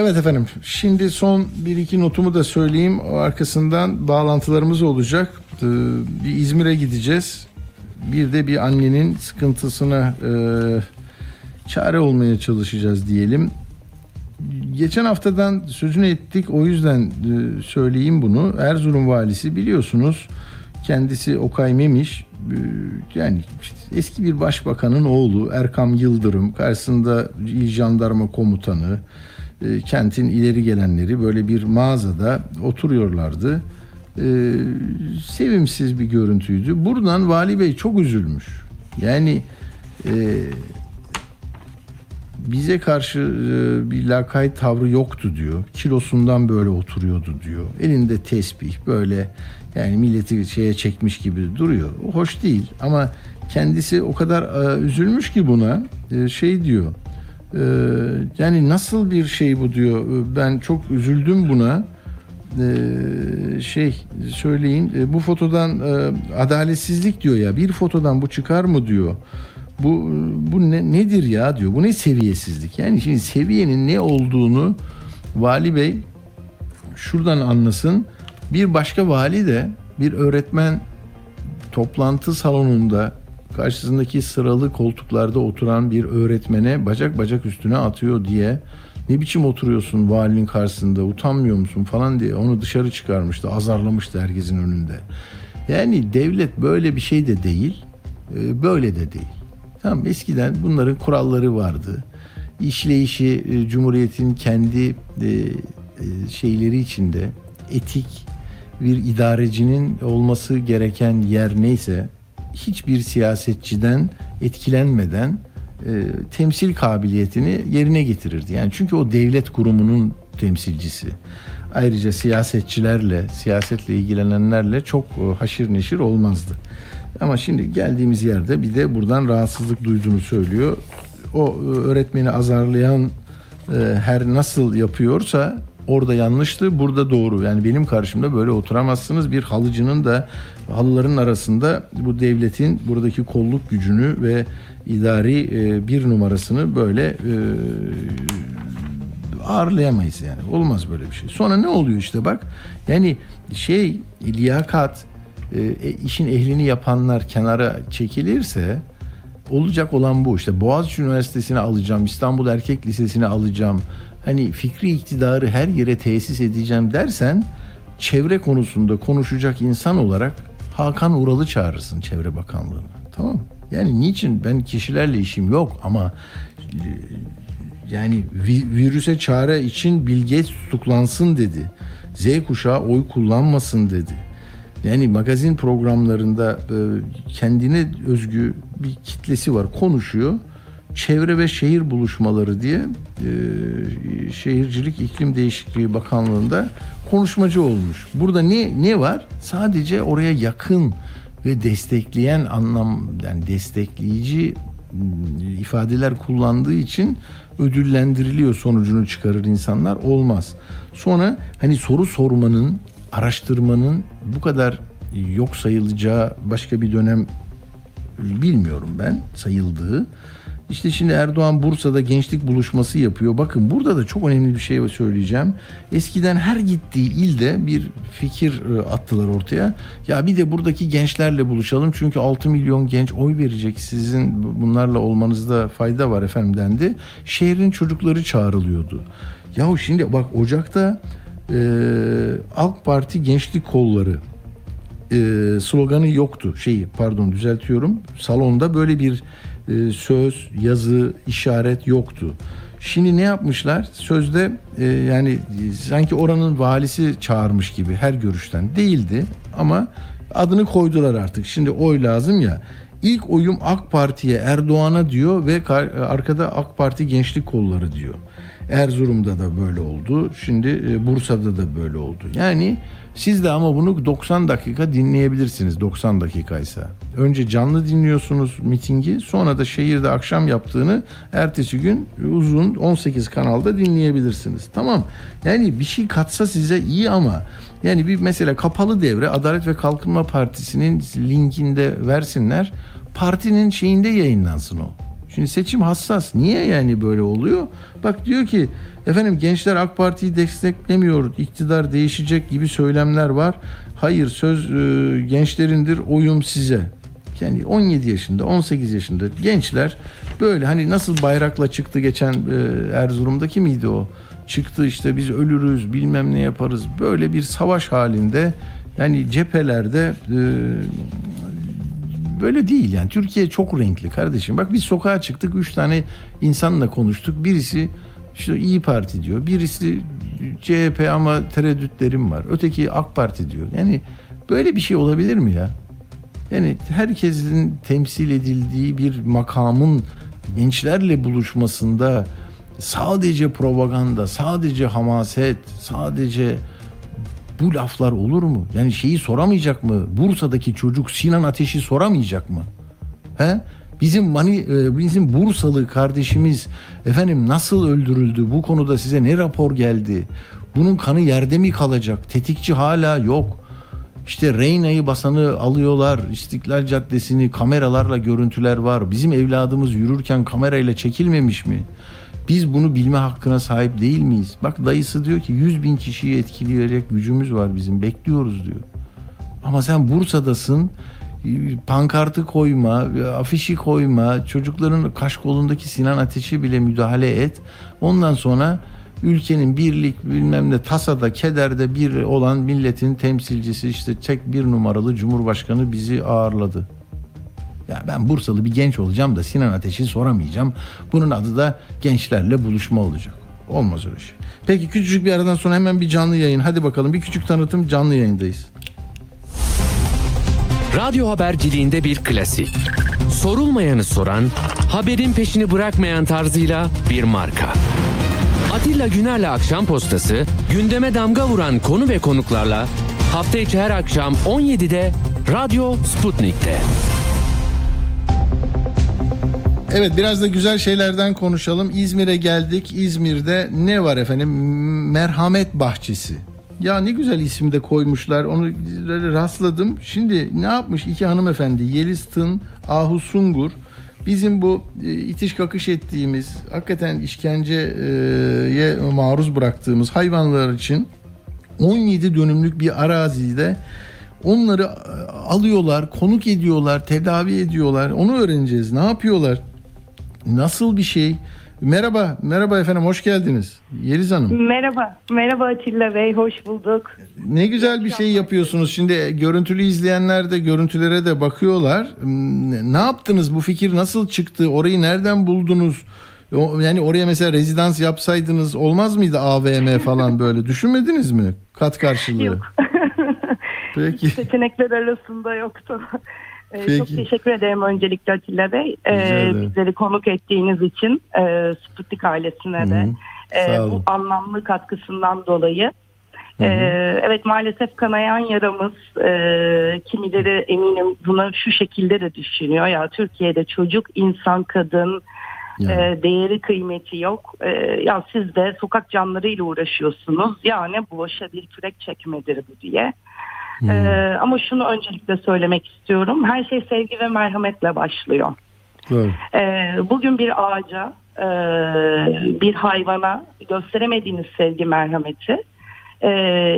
Evet efendim. Şimdi son bir iki notumu da söyleyeyim. Arkasından bağlantılarımız olacak. Ee, Bir İzmir'e gideceğiz. Bir de bir annenin sıkıntısına e, çare olmaya çalışacağız diyelim. Geçen haftadan sözünü ettik. O yüzden e, söyleyeyim bunu. Erzurum valisi biliyorsunuz kendisi Okay Memiş e, yani eski bir başbakanın oğlu Erkam Yıldırım karşısında İl Jandarma Komutanı e, kentin ileri gelenleri böyle bir mağazada oturuyorlardı. E, sevimsiz bir görüntüydü. Buradan Vali Bey çok üzülmüş. Yani e, bize karşı e, bir lakayt tavrı yoktu diyor. Kilosundan böyle oturuyordu diyor. Elinde tesbih böyle yani milleti şeye çekmiş gibi duruyor. O hoş değil ama kendisi o kadar e, üzülmüş ki buna e, şey diyor. E, yani nasıl bir şey bu diyor. E, Ben çok üzüldüm buna. E, şey söyleyin e, bu fotodan e, adaletsizlik diyor ya bir fotodan bu çıkar mı diyor. Bu bu ne, nedir ya diyor. Bu ne seviyesizlik? Yani şimdi seviyenin ne olduğunu vali bey şuradan anlasın. Bir başka vali de bir öğretmen toplantı salonunda karşısındaki sıralı koltuklarda oturan bir öğretmene bacak bacak üstüne atıyor diye ne biçim oturuyorsun valinin karşısında utanmıyor musun falan diye onu dışarı çıkarmıştı azarlamıştı herkesin önünde. Yani devlet böyle bir şey de değil, e, böyle de değil. Tamam eskiden bunların kuralları vardı. İşleyişi e, Cumhuriyet'in kendi e, şeyleri içinde etik bir idarecinin olması gereken yer neyse hiçbir siyasetçiden etkilenmeden e, temsil kabiliyetini yerine getirirdi. Yani çünkü o devlet kurumunun temsilcisi. Ayrıca siyasetçilerle, siyasetle ilgilenenlerle çok e, haşır neşir olmazdı. Ama şimdi geldiğimiz yerde bir de buradan rahatsızlık duyduğunu söylüyor. O e, öğretmeni azarlayan e, her nasıl yapıyorsa orada yanlıştı, burada doğru. Yani benim karşımda böyle oturamazsınız. Bir halıcının da halıların arasında bu devletin buradaki kolluk gücünü ve idari e, bir numarasını böyle e, ağırlayamayız yani. Olmaz böyle bir şey. Sonra ne oluyor işte bak. Yani şey liyakat e, e, işin ehlini yapanlar kenara çekilirse olacak olan bu işte Boğaziçi Üniversitesi'ne alacağım, İstanbul Erkek Lisesi'ne alacağım. Hani fikri iktidarı her yere tesis edeceğim dersen çevre konusunda konuşacak insan olarak Hakan Ural'ı çağırırsın Çevre Bakanlığı'na. Tamam mı? Yani niçin ben kişilerle işim yok ama e, yani vi- virüse çare için Bill Gates tutuklansın dedi. Z kuşağı oy kullanmasın dedi. Yani magazin programlarında e, kendine özgü bir kitlesi var. Konuşuyor. Çevre ve Şehir Buluşmaları diye e, Şehircilik İklim Değişikliği Bakanlığı'nda konuşmacı olmuş. Burada ne ne var? Sadece oraya yakın ve destekleyen anlam yani destekleyici m, ifadeler kullandığı için ödüllendiriliyor sonucunu çıkarır insanlar olmaz. Sonra hani soru sormanın, araştırmanın bu kadar yok sayılacağı başka bir dönem bilmiyorum ben sayıldığı. İşte şimdi Erdoğan Bursa'da gençlik buluşması yapıyor. Bakın burada da çok önemli bir şey söyleyeceğim. Eskiden her gittiği ilde bir fikir e, attılar ortaya. Ya bir de buradaki gençlerle buluşalım. Çünkü 6 milyon genç oy verecek. Sizin bunlarla olmanızda fayda var efendim dendi. Şehrin çocukları çağrılıyordu. Yahu şimdi bak Ocak'ta e, AK Parti Gençlik Kolları e, sloganı yoktu. Şeyi pardon düzeltiyorum. Salonda böyle bir e, söz, yazı, işaret yoktu. Şimdi ne yapmışlar? Sözde e, yani e, sanki oranın valisi çağırmış gibi her görüşten değildi ama adını koydular artık. Şimdi oy lazım ya. İlk oyum AK Parti'ye Erdoğan'a diyor ve kar- arkada AK Parti Gençlik Kolları diyor. Erzurum'da da böyle oldu. Şimdi e, Bursa'da da böyle oldu. Yani siz de ama bunu 90 dakika dinleyebilirsiniz 90 dakikaysa. Önce canlı dinliyorsunuz mitingi sonra da şehirde akşam yaptığını ertesi gün uzun 18 kanalda dinleyebilirsiniz. Tamam yani bir şey katsa size iyi ama yani bir mesela kapalı devre Adalet ve Kalkınma Partisi'nin linkinde versinler partinin şeyinde yayınlansın o. Şimdi seçim hassas. Niye yani böyle oluyor? Bak diyor ki efendim gençler AK Parti'yi desteklemiyor. iktidar değişecek gibi söylemler var. Hayır söz e, gençlerindir oyum size. Yani 17 yaşında 18 yaşında gençler böyle hani nasıl bayrakla çıktı geçen e, Erzurum'daki miydi o? Çıktı işte biz ölürüz bilmem ne yaparız. Böyle bir savaş halinde yani cephelerde e, böyle değil yani. Türkiye çok renkli kardeşim. Bak biz sokağa çıktık. Üç tane insanla konuştuk. Birisi işte İyi Parti diyor. Birisi CHP ama tereddütlerim var. Öteki AK Parti diyor. Yani böyle bir şey olabilir mi ya? Yani herkesin temsil edildiği bir makamın gençlerle buluşmasında sadece propaganda, sadece hamaset, sadece bu laflar olur mu? Yani şeyi soramayacak mı? Bursa'daki çocuk Sinan Ateş'i soramayacak mı? He? Bizim mani, e, bizim Bursalı kardeşimiz efendim nasıl öldürüldü? Bu konuda size ne rapor geldi? Bunun kanı yerde mi kalacak? Tetikçi hala yok. İşte Reyna'yı basanı alıyorlar. İstiklal Caddesi'ni kameralarla görüntüler var. Bizim evladımız yürürken kamerayla çekilmemiş mi? Biz bunu bilme hakkına sahip değil miyiz? Bak dayısı diyor ki 100 bin kişiyi etkileyecek gücümüz var bizim. Bekliyoruz diyor. Ama sen Bursa'dasın. Pankartı koyma, afişi koyma, çocukların kaş kolundaki Sinan Ateş'i bile müdahale et. Ondan sonra ülkenin birlik bilmem ne tasada kederde bir olan milletin temsilcisi işte tek bir numaralı Cumhurbaşkanı bizi ağırladı. Ya ben Bursalı bir genç olacağım da Sinan Ateş'i soramayacağım. Bunun adı da gençlerle buluşma olacak. Olmaz öyle şey. Peki küçücük bir aradan sonra hemen bir canlı yayın. Hadi bakalım bir küçük tanıtım canlı yayındayız. Radyo haberciliğinde bir klasik. Sorulmayanı soran, haberin peşini bırakmayan tarzıyla bir marka. Atilla Güner'le Akşam Postası, gündeme damga vuran konu ve konuklarla hafta içi her akşam 17'de Radyo Sputnik'te. Evet biraz da güzel şeylerden konuşalım. İzmir'e geldik. İzmir'de ne var efendim? Merhamet Bahçesi. Ya ne güzel isim de koymuşlar. Onu rastladım. Şimdi ne yapmış iki hanımefendi? Yeliz Tın, Ahu Sungur. Bizim bu e, itiş kakış ettiğimiz, hakikaten işkenceye maruz bıraktığımız hayvanlar için 17 dönümlük bir arazide onları e, alıyorlar, konuk ediyorlar, tedavi ediyorlar. Onu öğreneceğiz. Ne yapıyorlar? Nasıl bir şey? Merhaba, merhaba efendim, hoş geldiniz. Yeliz Hanım. Merhaba, merhaba Atilla Bey, hoş bulduk. Ne güzel bir şey yapıyorsunuz. Şimdi görüntülü izleyenler de görüntülere de bakıyorlar. Hmm, Ne yaptınız? Bu fikir nasıl çıktı? Orayı nereden buldunuz? Yani oraya mesela rezidans yapsaydınız olmaz mıydı AVM falan böyle? Düşünmediniz mi? Kat karşılığı. Yok. Peki. Seçenekler arasında yoktu. Ee, Peki. Çok teşekkür ederim öncelikle Atilla Bey. Ee, bizleri konuk ettiğiniz için e, Sputnik ailesine de Hı hı. e, bu anlamlı katkısından dolayı. Hı hı. Ee, evet maalesef kanayan yaramız e, kimileri eminim buna şu şekilde de düşünüyor ya Türkiye'de çocuk insan kadın Yani. e, değeri kıymeti yok E, ya siz de sokak canlarıyla uğraşıyorsunuz yani bu boşa bir kürek çekmedir bu diye Hmm. E, ama şunu öncelikle söylemek istiyorum her şey sevgi ve merhametle başlıyor ee, bugün bir ağaca, e, bir hayvana gösteremediğiniz sevgi, merhameti e,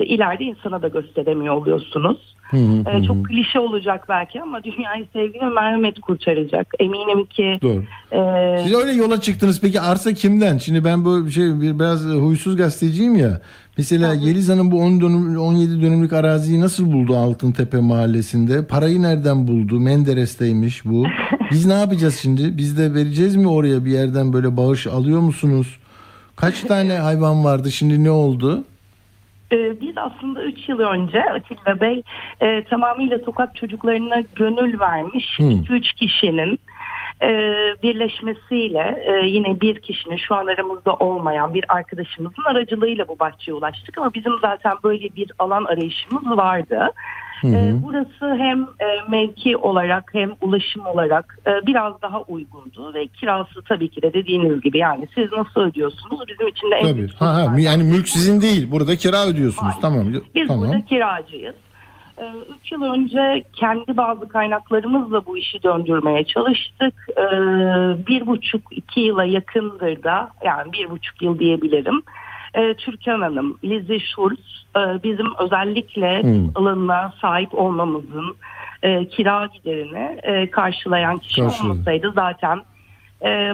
ileride insana da gösteremiyor oluyorsunuz. Hı hı, Ee, çok klişe olacak belki ama dünyayı sevgi ve merhamet kurtaracak. Eminim ki Doğru. e, Siz öyle yola çıktınız. Peki arsa kimden? Şimdi ben bu şey bir biraz huysuz gazeteciyim ya. Mesela Yeliz Hanım bu 10 dönüm, 17 dönümlük araziyi nasıl buldu Altıntepe mahallesinde? Parayı nereden buldu? Menderes'teymiş bu. Biz ne yapacağız şimdi? Biz de vereceğiz mi oraya bir yerden böyle bağış alıyor musunuz? Kaç tane hayvan vardı? Şimdi ne oldu? Ee, Biz aslında 3 yıl önce Atilla Bey e, tamamıyla sokak çocuklarına gönül vermiş Hmm. 2-3 kişinin e, birleşmesiyle e, yine bir kişinin şu an aramızda olmayan bir arkadaşımızın aracılığıyla bu bahçeye ulaştık ama bizim zaten böyle bir alan arayışımız vardı. Hı hı. E, burası hem e, mevki olarak hem ulaşım olarak e, biraz daha uygundu ve kirası tabii ki de dediğiniz gibi yani siz nasıl ödüyorsunuz bizim için de en Tabii. büyük Ha, ha, yani mülk sizin değil. Burada kira ödüyorsunuz. Hayır. Tamam. biz tamam. burada kiracıyız. 3 yıl önce kendi bazı kaynaklarımızla bu işi döndürmeye çalıştık. Ee, bir buçuk iki yıla yakındır da yani bir buçuk yıl diyebilirim. Ee, Türkan Hanım, Lizzie Schulz e, bizim özellikle Hmm. alanına sahip olmamızın e, kira giderini e, karşılayan kişi Karşıladı. olmasaydı zaten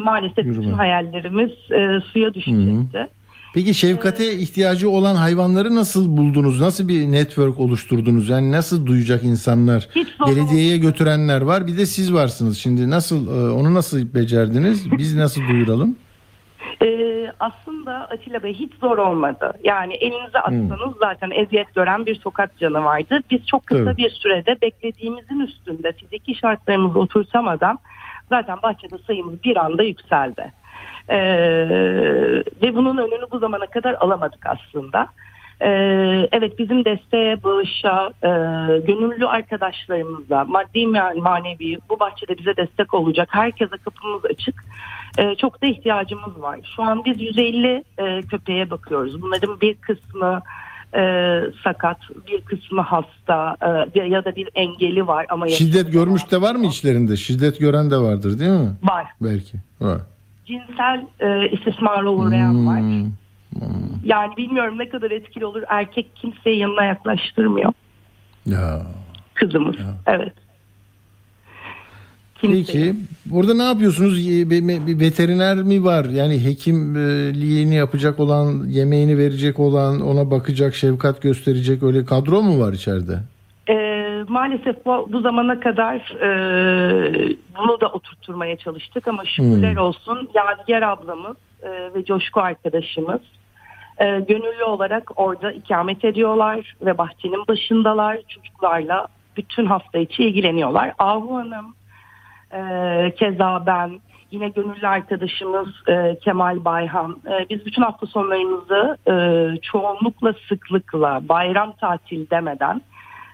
maalesef bütün Yürüme. hayallerimiz e, suya düşecekti. Peki şefkate ihtiyacı olan hayvanları nasıl buldunuz? Nasıl bir network oluşturdunuz? Yani nasıl duyacak insanlar? Belediyeye götürenler var. Bir de siz varsınız. Şimdi nasıl e, onu nasıl becerdiniz? Biz nasıl duyuralım? Ee, aslında Atilla Bey hiç zor olmadı. Yani elinize atsanız zaten eziyet gören bir sokak canı vardı. Biz çok kısa Tabii. bir sürede beklediğimizin üstünde fiziki şartlarımızı oturtamadan zaten bahçede sayımız bir anda yükseldi. Ee, ve bunun önünü bu zamana kadar alamadık aslında. Ee, evet bizim desteğe, bağışa, e, gönüllü arkadaşlarımızla, maddi ma- manevi bu bahçede bize destek olacak herkese kapımız açık. Ee, çok da ihtiyacımız var. Şu an biz 150 e, köpeğe bakıyoruz. Bunların bir kısmı e, sakat, bir kısmı hasta e, ya da bir engeli var ama Şiddet görmüş de var mı içlerinde? Şiddet gören de vardır değil mi? var. Belki. Var. Cinsel e, istismara uğrayan var. Hmm. Yani bilmiyorum ne kadar etkili olur. Erkek kimseyi yanına yaklaştırmıyor. Ya. Kızımız. Evet. Kimseyi. Peki burada ne yapıyorsunuz? Bir veteriner mi var? Yani hekimliğini yapacak olan, yemeğini verecek olan, ona bakacak, şefkat gösterecek öyle kadro mu var içeride? Ee, maalesef bu, bu zamana kadar e, bunu da oturtturmaya çalıştık ama şükürler Hmm. olsun Yadigar ablamız e, ve Coşku arkadaşımız e, gönüllü olarak orada ikamet ediyorlar ve bahçenin başındalar çocuklarla bütün hafta içi ilgileniyorlar. Ahu Hanım, e, keza ben, yine gönüllü arkadaşımız e, Kemal Bayhan. E, biz bütün hafta sonlarımızı e, çoğunlukla sıklıkla bayram tatil demeden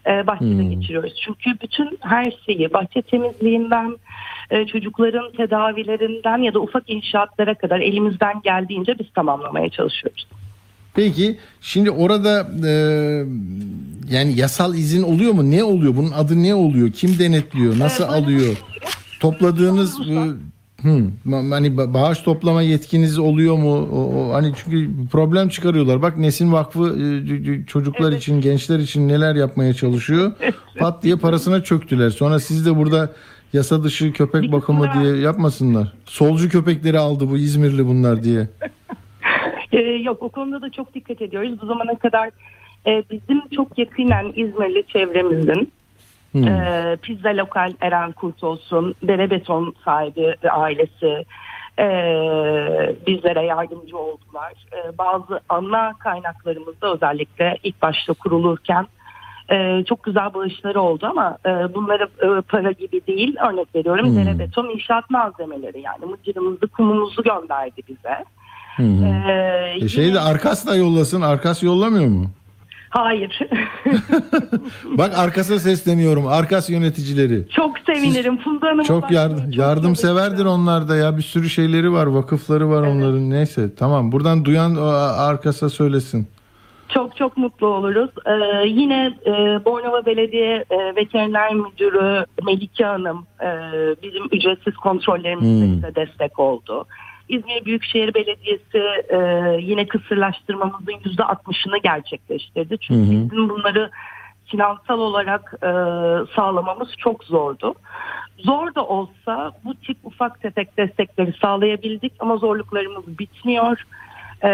bahçede Hmm. geçiriyoruz. Çünkü bütün her şeyi bahçe temizliğinden e, çocukların tedavilerinden ya da ufak inşaatlara kadar elimizden geldiğince biz tamamlamaya çalışıyoruz. Peki şimdi orada e, yani yasal izin oluyor mu? Ne oluyor? Bunun adı ne oluyor? Kim denetliyor? Nasıl Evet, alıyor? Topladığınız e, hı, ma- hani ba- bağış toplama yetkiniz oluyor mu? O, o- hani çünkü problem çıkarıyorlar. Bak Nesin Vakfı e, çocuklar Evet. için, gençler için neler yapmaya çalışıyor. Pat diye parasına çöktüler. Sonra siz de burada yasa dışı köpek bakımı diye yapmasınlar. Solcu köpekleri aldı bu İzmirli bunlar diye. Ee, yok o konuda da çok dikkat ediyoruz. Bu zamana kadar e, bizim çok yakinen İzmirli çevremizin Hmm. e, Pizza Lokal Eren Kurt olsun, Dere Beton sahibi ve ailesi e, bizlere yardımcı oldular. E, bazı ana kaynaklarımızda özellikle ilk başta kurulurken e, çok güzel bağışları oldu ama e, bunları e, para gibi değil. Örnek veriyorum Hmm. Dere Beton inşaat malzemeleri yani mıcırımızı kumumuzu gönderdi bize. Hı. Ee, E şeyi de Arkas da yollasın. Arkas yollamıyor mu? Hayır. Bak Arkas'a sesleniyorum. Arkas yöneticileri. çok sevinirim. Funda Hanım'a Çok yardım çok yardımseverdir onlar da ya. Bir sürü şeyleri var, vakıfları var Evet. onların. Neyse tamam. Buradan duyan Arkas'a söylesin. Çok çok mutlu oluruz. Ee, yine e, Bornova Belediye e, Veteriner Müdürü Melike Hanım e, bizim ücretsiz kontrollerimizde Hmm. bize destek oldu. İzmir Büyükşehir Belediyesi e, yine kısırlaştırmamızın yüzde 60'ını gerçekleştirdi. Çünkü Hı hı. bizim bunları finansal olarak e, sağlamamız çok zordu. Zor da olsa bu tip ufak tefek destekleri sağlayabildik ama zorluklarımız bitmiyor. Ee,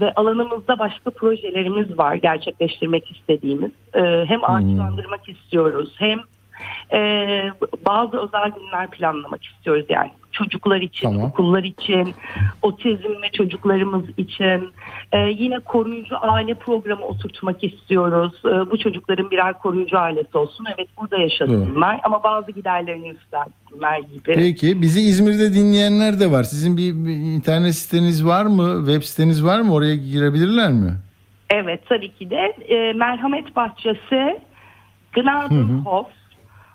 ve alanımızda başka projelerimiz var gerçekleştirmek istediğimiz. Ee, hem ağaçlandırmak istiyoruz hem e, bazı özel günler planlamak istiyoruz yani çocuklar için, Tamam. okullar için, otizmli çocuklarımız için. Ee, yine koruyucu aile programı oturtmak istiyoruz. Ee, bu çocukların birer koruyucu ailesi olsun. Evet burada yaşasınlar ama bazı giderlerini üstlensinler gibi. Peki bizi İzmir'de dinleyenler de var. Sizin bir, bir internet siteniz var mı? Web siteniz var mı? Oraya girebilirler mi? Evet tabii ki de e, Merhamet Bahçesi Gnadenhof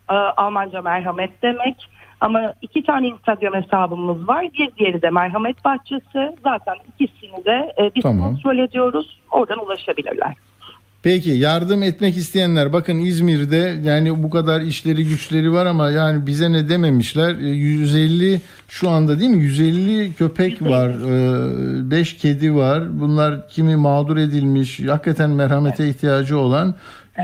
e, Almanca merhamet demek ama iki tane Instagram hesabımız var. Bir diğeri de Merhamet Bahçesi. Zaten ikisini de e, biz Tamam. kontrol ediyoruz. Oradan ulaşabilirler. Peki yardım etmek isteyenler bakın İzmir'de yani bu kadar işleri güçleri var ama yani bize ne dememişler. E, 150 şu anda değil mi? 150 köpek var. 5 kedi var. Bunlar kimi mağdur edilmiş, hakikaten merhamete ihtiyacı olan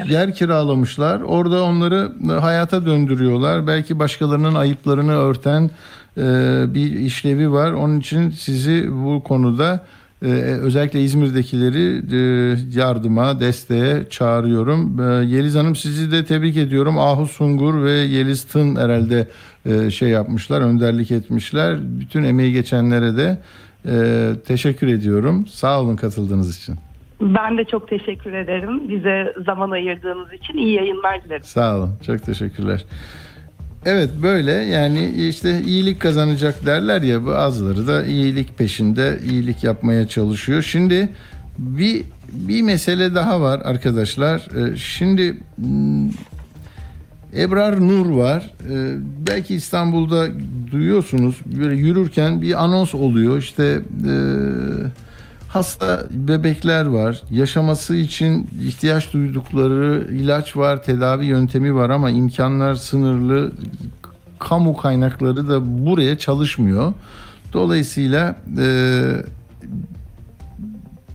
yer kiralamışlar. Orada onları e, hayata döndürüyorlar. Belki başkalarının ayıplarını örten e, bir işlevi var. Onun için sizi bu konuda ee, özellikle İzmir'dekileri e, yardıma, desteğe çağırıyorum. Ee, Yeliz Hanım sizi de tebrik ediyorum. Ahu Sungur ve Yeliz Tın herhalde e, şey yapmışlar, önderlik etmişler. Bütün emeği geçenlere de e, teşekkür ediyorum. Sağ olun katıldığınız için. Ben de çok teşekkür ederim. Bize zaman ayırdığınız için iyi yayınlar dilerim. Sağ olun. Çok teşekkürler. Evet böyle yani işte iyilik kazanacak derler ya bazıları da iyilik peşinde iyilik yapmaya çalışıyor. Şimdi bir bir mesele daha var arkadaşlar. Ee, Şimdi hmm, Ebrar Nur var. Ee, belki İstanbul'da duyuyorsunuz. Böyle yürürken bir anons oluyor. İşte e, hasta bebekler var. Yaşaması için ihtiyaç duydukları ilaç var, tedavi yöntemi var ama imkanlar sınırlı. Kamu kaynakları da buraya çalışmıyor. Dolayısıyla e,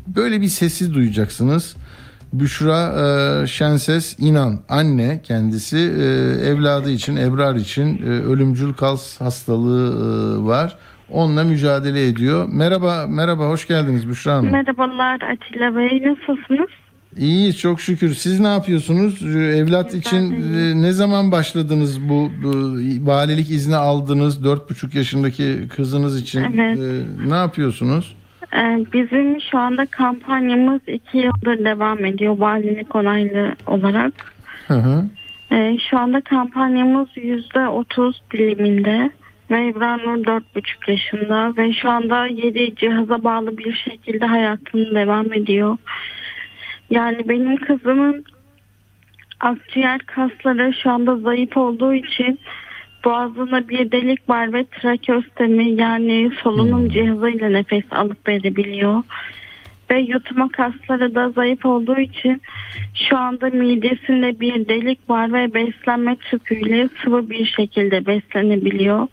böyle bir sesi duyacaksınız. Büşra e, Şenses İnan anne kendisi e, evladı için Ebrar için e, ölümcül kas hastalığı e, var. Onunla mücadele ediyor. Merhaba merhaba hoş geldiniz Büşra Hanım. Merhabalar Atilla Bey, nasılsınız? İyiyiz çok şükür. Siz ne yapıyorsunuz? Ee, Evlat için e, ne zaman başladınız bu, bu valilik izni aldınız? Dört buçuk yaşındaki kızınız için Evet. e, ne yapıyorsunuz? Ee, bizim şu anda kampanyamız iki yıldır devam ediyor valilik onaylı olarak. Hı hı. Ee, şu anda kampanyamız yüzde otuz diliminde İbrahim dört buçuk yaşında ve şu anda yedi cihaza bağlı bir şekilde hayatını devam ediyor. Yani benim kızımın akciğer kasları şu anda zayıf olduğu için boğazında bir delik var ve trakeostomi yani solunum cihazıyla nefes alıp verebiliyor. Ve yutma kasları da zayıf olduğu için şu anda midesinde bir delik var ve beslenme tüpüyle sıvı bir şekilde beslenebiliyor.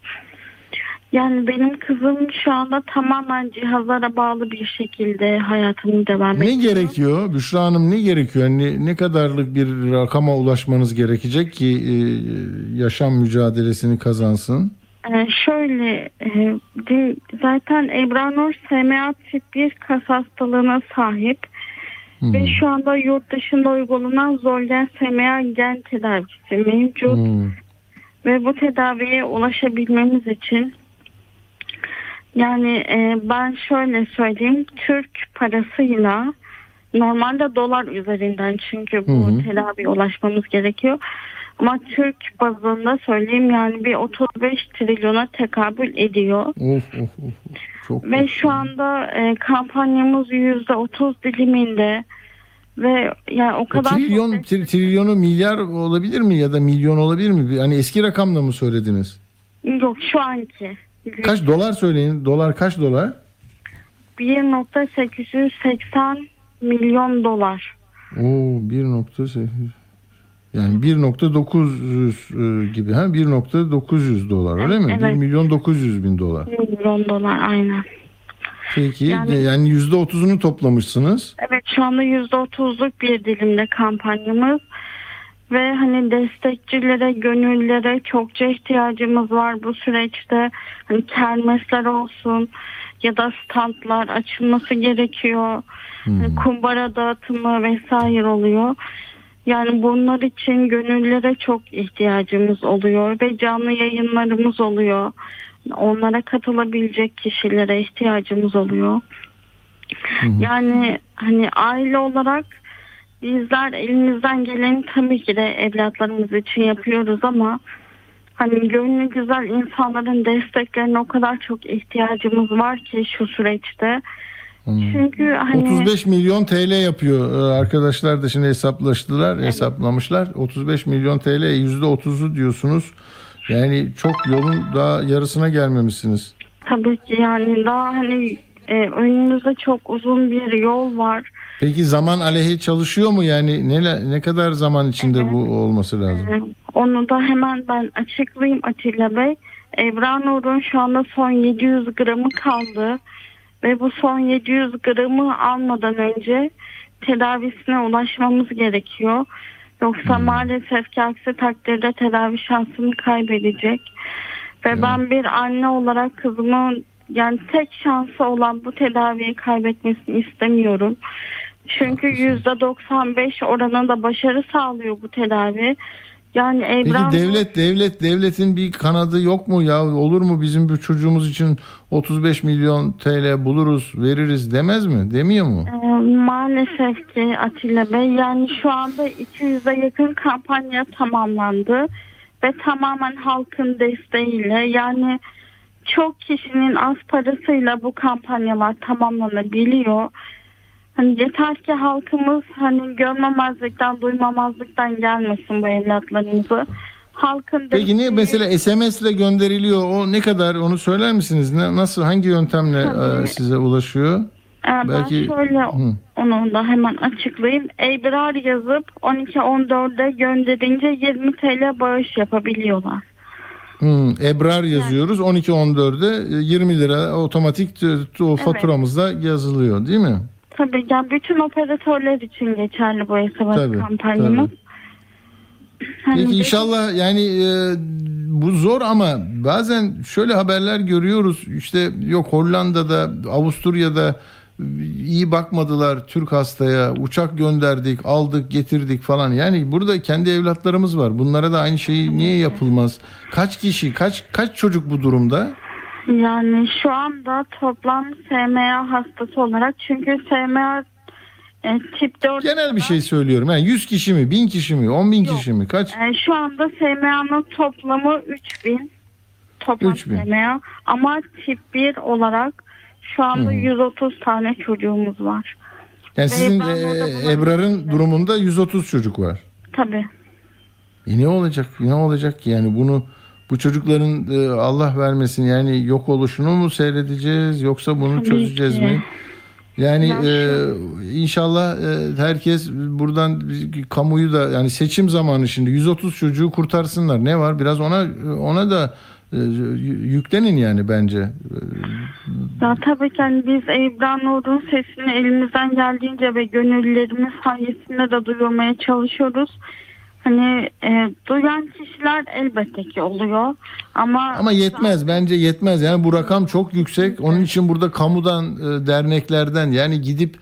Yani benim kızım şu anda tamamen cihazlara bağlı bir şekilde hayatını devam Ne ediyor. gerekiyor? Büşra Hanım ne gerekiyor? Ne, ne kadarlık bir rakama ulaşmanız gerekecek ki e, yaşam mücadelesini kazansın? Ee, şöyle e, de- zaten Ebranur SMA tip 1 kas hastalığına sahip Hmm. ve şu anda yurt dışında uygulanan Zolgen SMA gen tedavisi mevcut Hmm. ve bu tedaviye ulaşabilmemiz için yani e, ben şöyle söyleyeyim Türk parasıyla normalde dolar üzerinden çünkü bu Hı ulaşmamız gerekiyor. Ama Türk bazında söyleyeyim yani bir 35 trilyona tekabül ediyor. Of of of. Çok Ve şu anda e, kampanyamız yüzde otuz diliminde ve yani o O kadar trilyon, tri- trilyonu milyar olabilir mi ya da milyon olabilir mi? Hani eski rakamla mı söylediniz? yok şu anki Kaç dolar söyleyin? Dolar kaç dolar? 1.880 milyon dolar. Oo 1.8 yani 1.900 e, gibi ha 1.900 dolar öyle mi? Evet. 1 milyon 900 bin dolar. 1 milyon dolar aynen. Peki Yani- yani yüzde otuzunu toplamışsınız. Evet şu anda %30'luk bir dilimde kampanyamız. Ve hani destekçilere, gönüllere çokça ihtiyacımız var bu süreçte. Hani kermesler olsun ya da standlar açılması gerekiyor. Hani Kumbara dağıtımı vesaire oluyor. Yani bunlar için gönüllere çok ihtiyacımız oluyor ve canlı yayınlarımız oluyor. Onlara katılabilecek kişilere ihtiyacımız oluyor. Yani hani aile olarak bizler elimizden geleni tabii ki de evlatlarımız için yapıyoruz ama hani gönlü güzel insanların desteklerine o kadar çok ihtiyacımız var ki şu süreçte. Çünkü hani 35 milyon TL yapıyor Ee, arkadaşlar da şimdi hesaplaştılar, hesaplamışlar. 35 milyon TL yüzde otuzu diyorsunuz. Yani çok yolun daha yarısına gelmemişsiniz. tabii ki yani daha hani e, önümüzde çok uzun bir yol var. Peki zaman aleyhi çalışıyor mu yani ne ne kadar zaman içinde bu olması lazım? Ee, Onu da hemen ben açıklayayım Atilla Bey. Ebrar Nur'un şu anda son 700 gramı kaldı. Ve bu son 700 gramı almadan önce tedavisine ulaşmamız gerekiyor. Yoksa maalesef ki aksi takdirde tedavi şansını kaybedecek. Ve ben bir anne olarak kızımın yani tek şansı olan bu tedaviyi kaybetmesini istemiyorum. Çünkü %95 oranında başarı sağlıyor bu tedavi. Yani Peki Ebrar devlet devlet devletin bir kanadı yok mu ya olur mu bizim bu çocuğumuz için 35 milyon TL buluruz veririz demez mi demiyor mu? Ee, maalesef ki Atilla Bey yani şu anda 200'e yakın kampanya tamamlandı ve tamamen halkın desteğiyle yani çok kişinin az parasıyla bu kampanyalar tamamlanabiliyor. Hani yeter ki halkımız hani görmemezlikten, duymamazlıktan gelmesin bu evlatlarımızı. Halkın Peki niye mesela SMS ile gönderiliyor o ne kadar onu söyler misiniz? Ne, nasıl hangi yöntemle Tabii. e, size ulaşıyor? Ee, ben Belki- şöyle Hı. onu da hemen açıklayayım. Ebrar yazıp 12-14'e gönderince 20 TL bağış yapabiliyorlar. Hmm, Ebrar yazıyoruz 12-14'de e, 20 lira otomatik o faturamızda yazılıyor değil mi? Tabii yani bütün operatörler için geçerli bu SMS kampanyamız. Hani Peki inşallah yani e, bu zor ama bazen şöyle haberler görüyoruz. İşte yok Hollanda'da, Avusturya'da e, iyi bakmadılar Türk hastaya. Uçak gönderdik, aldık, getirdik falan. Yani burada kendi evlatlarımız var. Bunlara da aynı şeyi niye yapılmaz? Kaç kişi, kaç kaç çocuk bu durumda? Yani şu anda toplam SMA hastası olarak çünkü SMA e, tip 4 Genel bir şey söylüyorum. Yani 100 kişi mi, 1000 kişi mi, 10 bin kişi mi? Kaç? e, şu anda SMA'nın toplamı 3000 toplam 3000. SMA ama tip 1 olarak şu anda Hı. 130 tane çocuğumuz var. Yani sizin ben e, orada buna- Ebrar'ın durumunda 130 çocuk var. Tabii. E ne olacak? Ne olacak ki? Yani bunu bu çocukların e, Allah vermesin yani yok oluşunu mu seyredeceğiz yoksa bunu Tabii çözeceğiz ki. mi? Yani Ya e, inşallah e, herkes buradan kamuyu da yani seçim zamanı şimdi 130 çocuğu kurtarsınlar. Ne var? Biraz ona ona da e, yüklenin yani bence. Ya tabii ki hani biz Ebra Nur'un sesini elimizden geldiğince ve gönüllülerimiz sayesinde de duyurmaya çalışıyoruz. Hani e, duyan kişiler elbette ki oluyor ama Ama yetmez bence yetmez. Yani bu rakam çok yüksek. Onun için burada kamudan, e, derneklerden yani gidip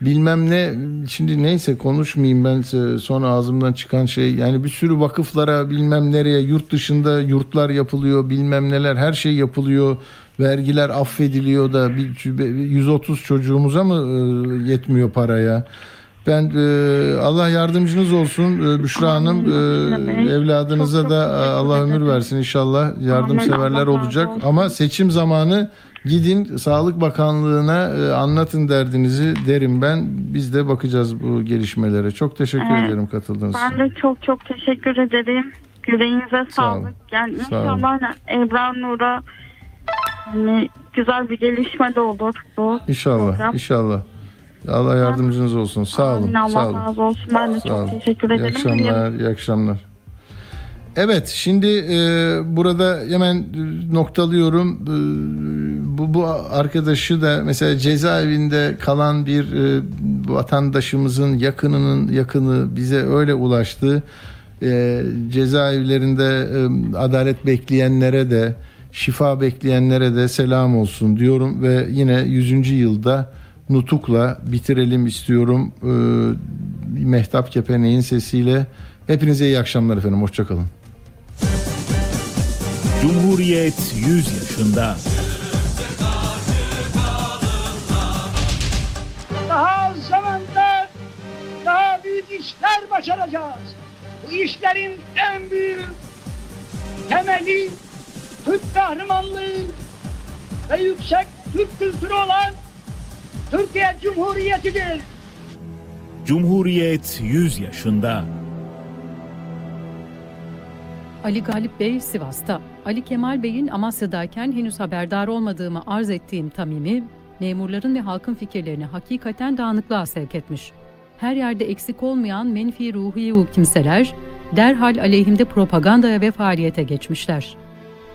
bilmem ne şimdi neyse konuşmayayım ben sonra ağzımdan çıkan şey yani bir sürü vakıflara bilmem nereye yurt dışında yurtlar yapılıyor bilmem neler her şey yapılıyor vergiler affediliyor da bir 130 çocuğumuza mı e, yetmiyor paraya ben e, Allah yardımcınız olsun e, Büşra Hanım e, evladınıza da e, Allah ömür versin inşallah yardımseverler olacak ama seçim zamanı gidin Sağlık Bakanlığı'na e, anlatın derdinizi derim ben biz de bakacağız bu gelişmelere çok teşekkür Evet. ederim katıldığınız için. ben de çok çok teşekkür ederim. Yüreğinize Sağ olun. sağlık. Yani Sağ olun. inşallah Ebra Nur'a hani güzel bir gelişme de olur bu. İnşallah program. inşallah Allah yardımcınız olsun sağ olun Amin, Allah sağ olun. razı olsun. Ben de Sağ çok olun. teşekkür İyi ederim. akşamlar, iyi akşamlar. Evet, şimdi e, burada hemen noktalıyorum. E, bu, bu arkadaşı da mesela cezaevinde kalan bir e, vatandaşımızın yakınının yakını bize öyle ulaştı. E, cezaevlerinde e, adalet bekleyenlere de şifa bekleyenlere de selam olsun diyorum ve yine 100. yılda nutukla bitirelim istiyorum. E, Mehtap Kepenek'in sesiyle. Hepinize iyi akşamlar efendim. Hoşçakalın. Cumhuriyet 100 yaşında. Daha zamanda daha büyük işler başaracağız. Bu işlerin en büyük temeli Türk kahramanlığı ve yüksek Türk kültürü olan Türkiye Cumhuriyeti'dir. Cumhuriyet 100 yaşında. Ali Galip Bey Sivas'ta. Ali Kemal Bey'in Amasya'dayken henüz haberdar olmadığımı arz ettiğim Tamimi, memurların ve halkın fikirlerini hakikaten dağınıklığa sevk etmiş. Her yerde eksik olmayan menfi ruhi bu kimseler derhal aleyhimde propagandaya ve faaliyete geçmişler.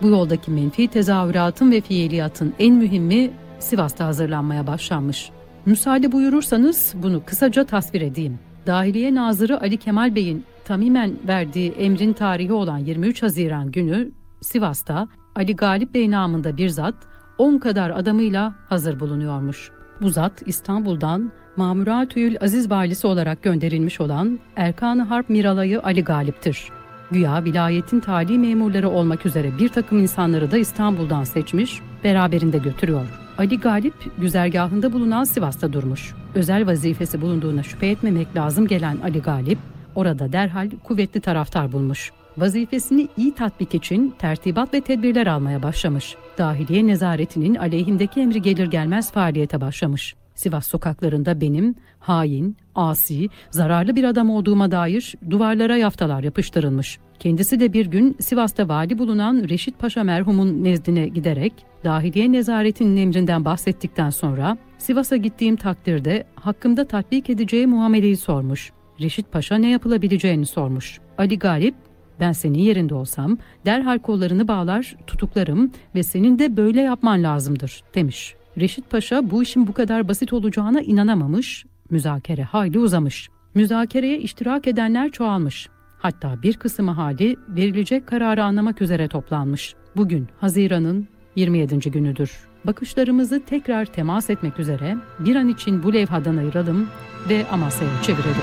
Bu yoldaki menfi tezahüratın ve fiiliyatın en mühimi Sivas'ta hazırlanmaya başlanmış. Müsaade buyurursanız bunu kısaca tasvir edeyim. Dahiliye Nazırı Ali Kemal Bey'in tamimen verdiği emrin tarihi olan 23 Haziran günü Sivas'ta Ali Galip Bey namında bir zat 10 kadar adamıyla hazır bulunuyormuş. Bu zat İstanbul'dan Mamuratü'l Aziz Valisi olarak gönderilmiş olan Erkan-ı Harp Miralayı Ali Galip'tir. Güya vilayetin tali memurları olmak üzere bir takım insanları da İstanbul'dan seçmiş, beraberinde götürüyor. Ali Galip güzergahında bulunan Sivas'ta durmuş. Özel vazifesi bulunduğuna şüphe etmemek lazım gelen Ali Galip, orada derhal kuvvetli taraftar bulmuş. Vazifesini iyi tatbik için tertibat ve tedbirler almaya başlamış. Dahiliye nezaretinin aleyhindeki emri gelir gelmez faaliyete başlamış. Sivas sokaklarında benim hain, asi, zararlı bir adam olduğuma dair duvarlara yaftalar yapıştırılmış. Kendisi de bir gün Sivas'ta vali bulunan Reşit Paşa merhumun nezdine giderek dahiliye nezaretinin emrinden bahsettikten sonra Sivas'a gittiğim takdirde hakkımda tatbik edeceği muameleyi sormuş. Reşit Paşa ne yapılabileceğini sormuş. Ali Galip ben senin yerinde olsam derhal kollarını bağlar, tutuklarım ve senin de böyle yapman lazımdır demiş. Reşit Paşa bu işin bu kadar basit olacağına inanamamış, müzakere hayli uzamış. Müzakereye iştirak edenler çoğalmış. Hatta bir kısmı hali verilecek kararı anlamak üzere toplanmış. Bugün Haziran'ın 27. günüdür. Bakışlarımızı tekrar temas etmek üzere bir an için bu levhadan ayıralım ve Amasya'ya çevirelim.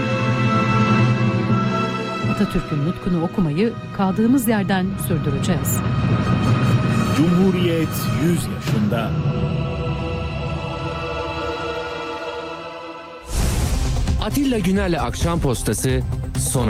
Atatürk'ün nutkunu okumayı kaldığımız yerden sürdüreceğiz. Cumhuriyet 100 yaşında. Atilla Güner'le Akşam Postası sona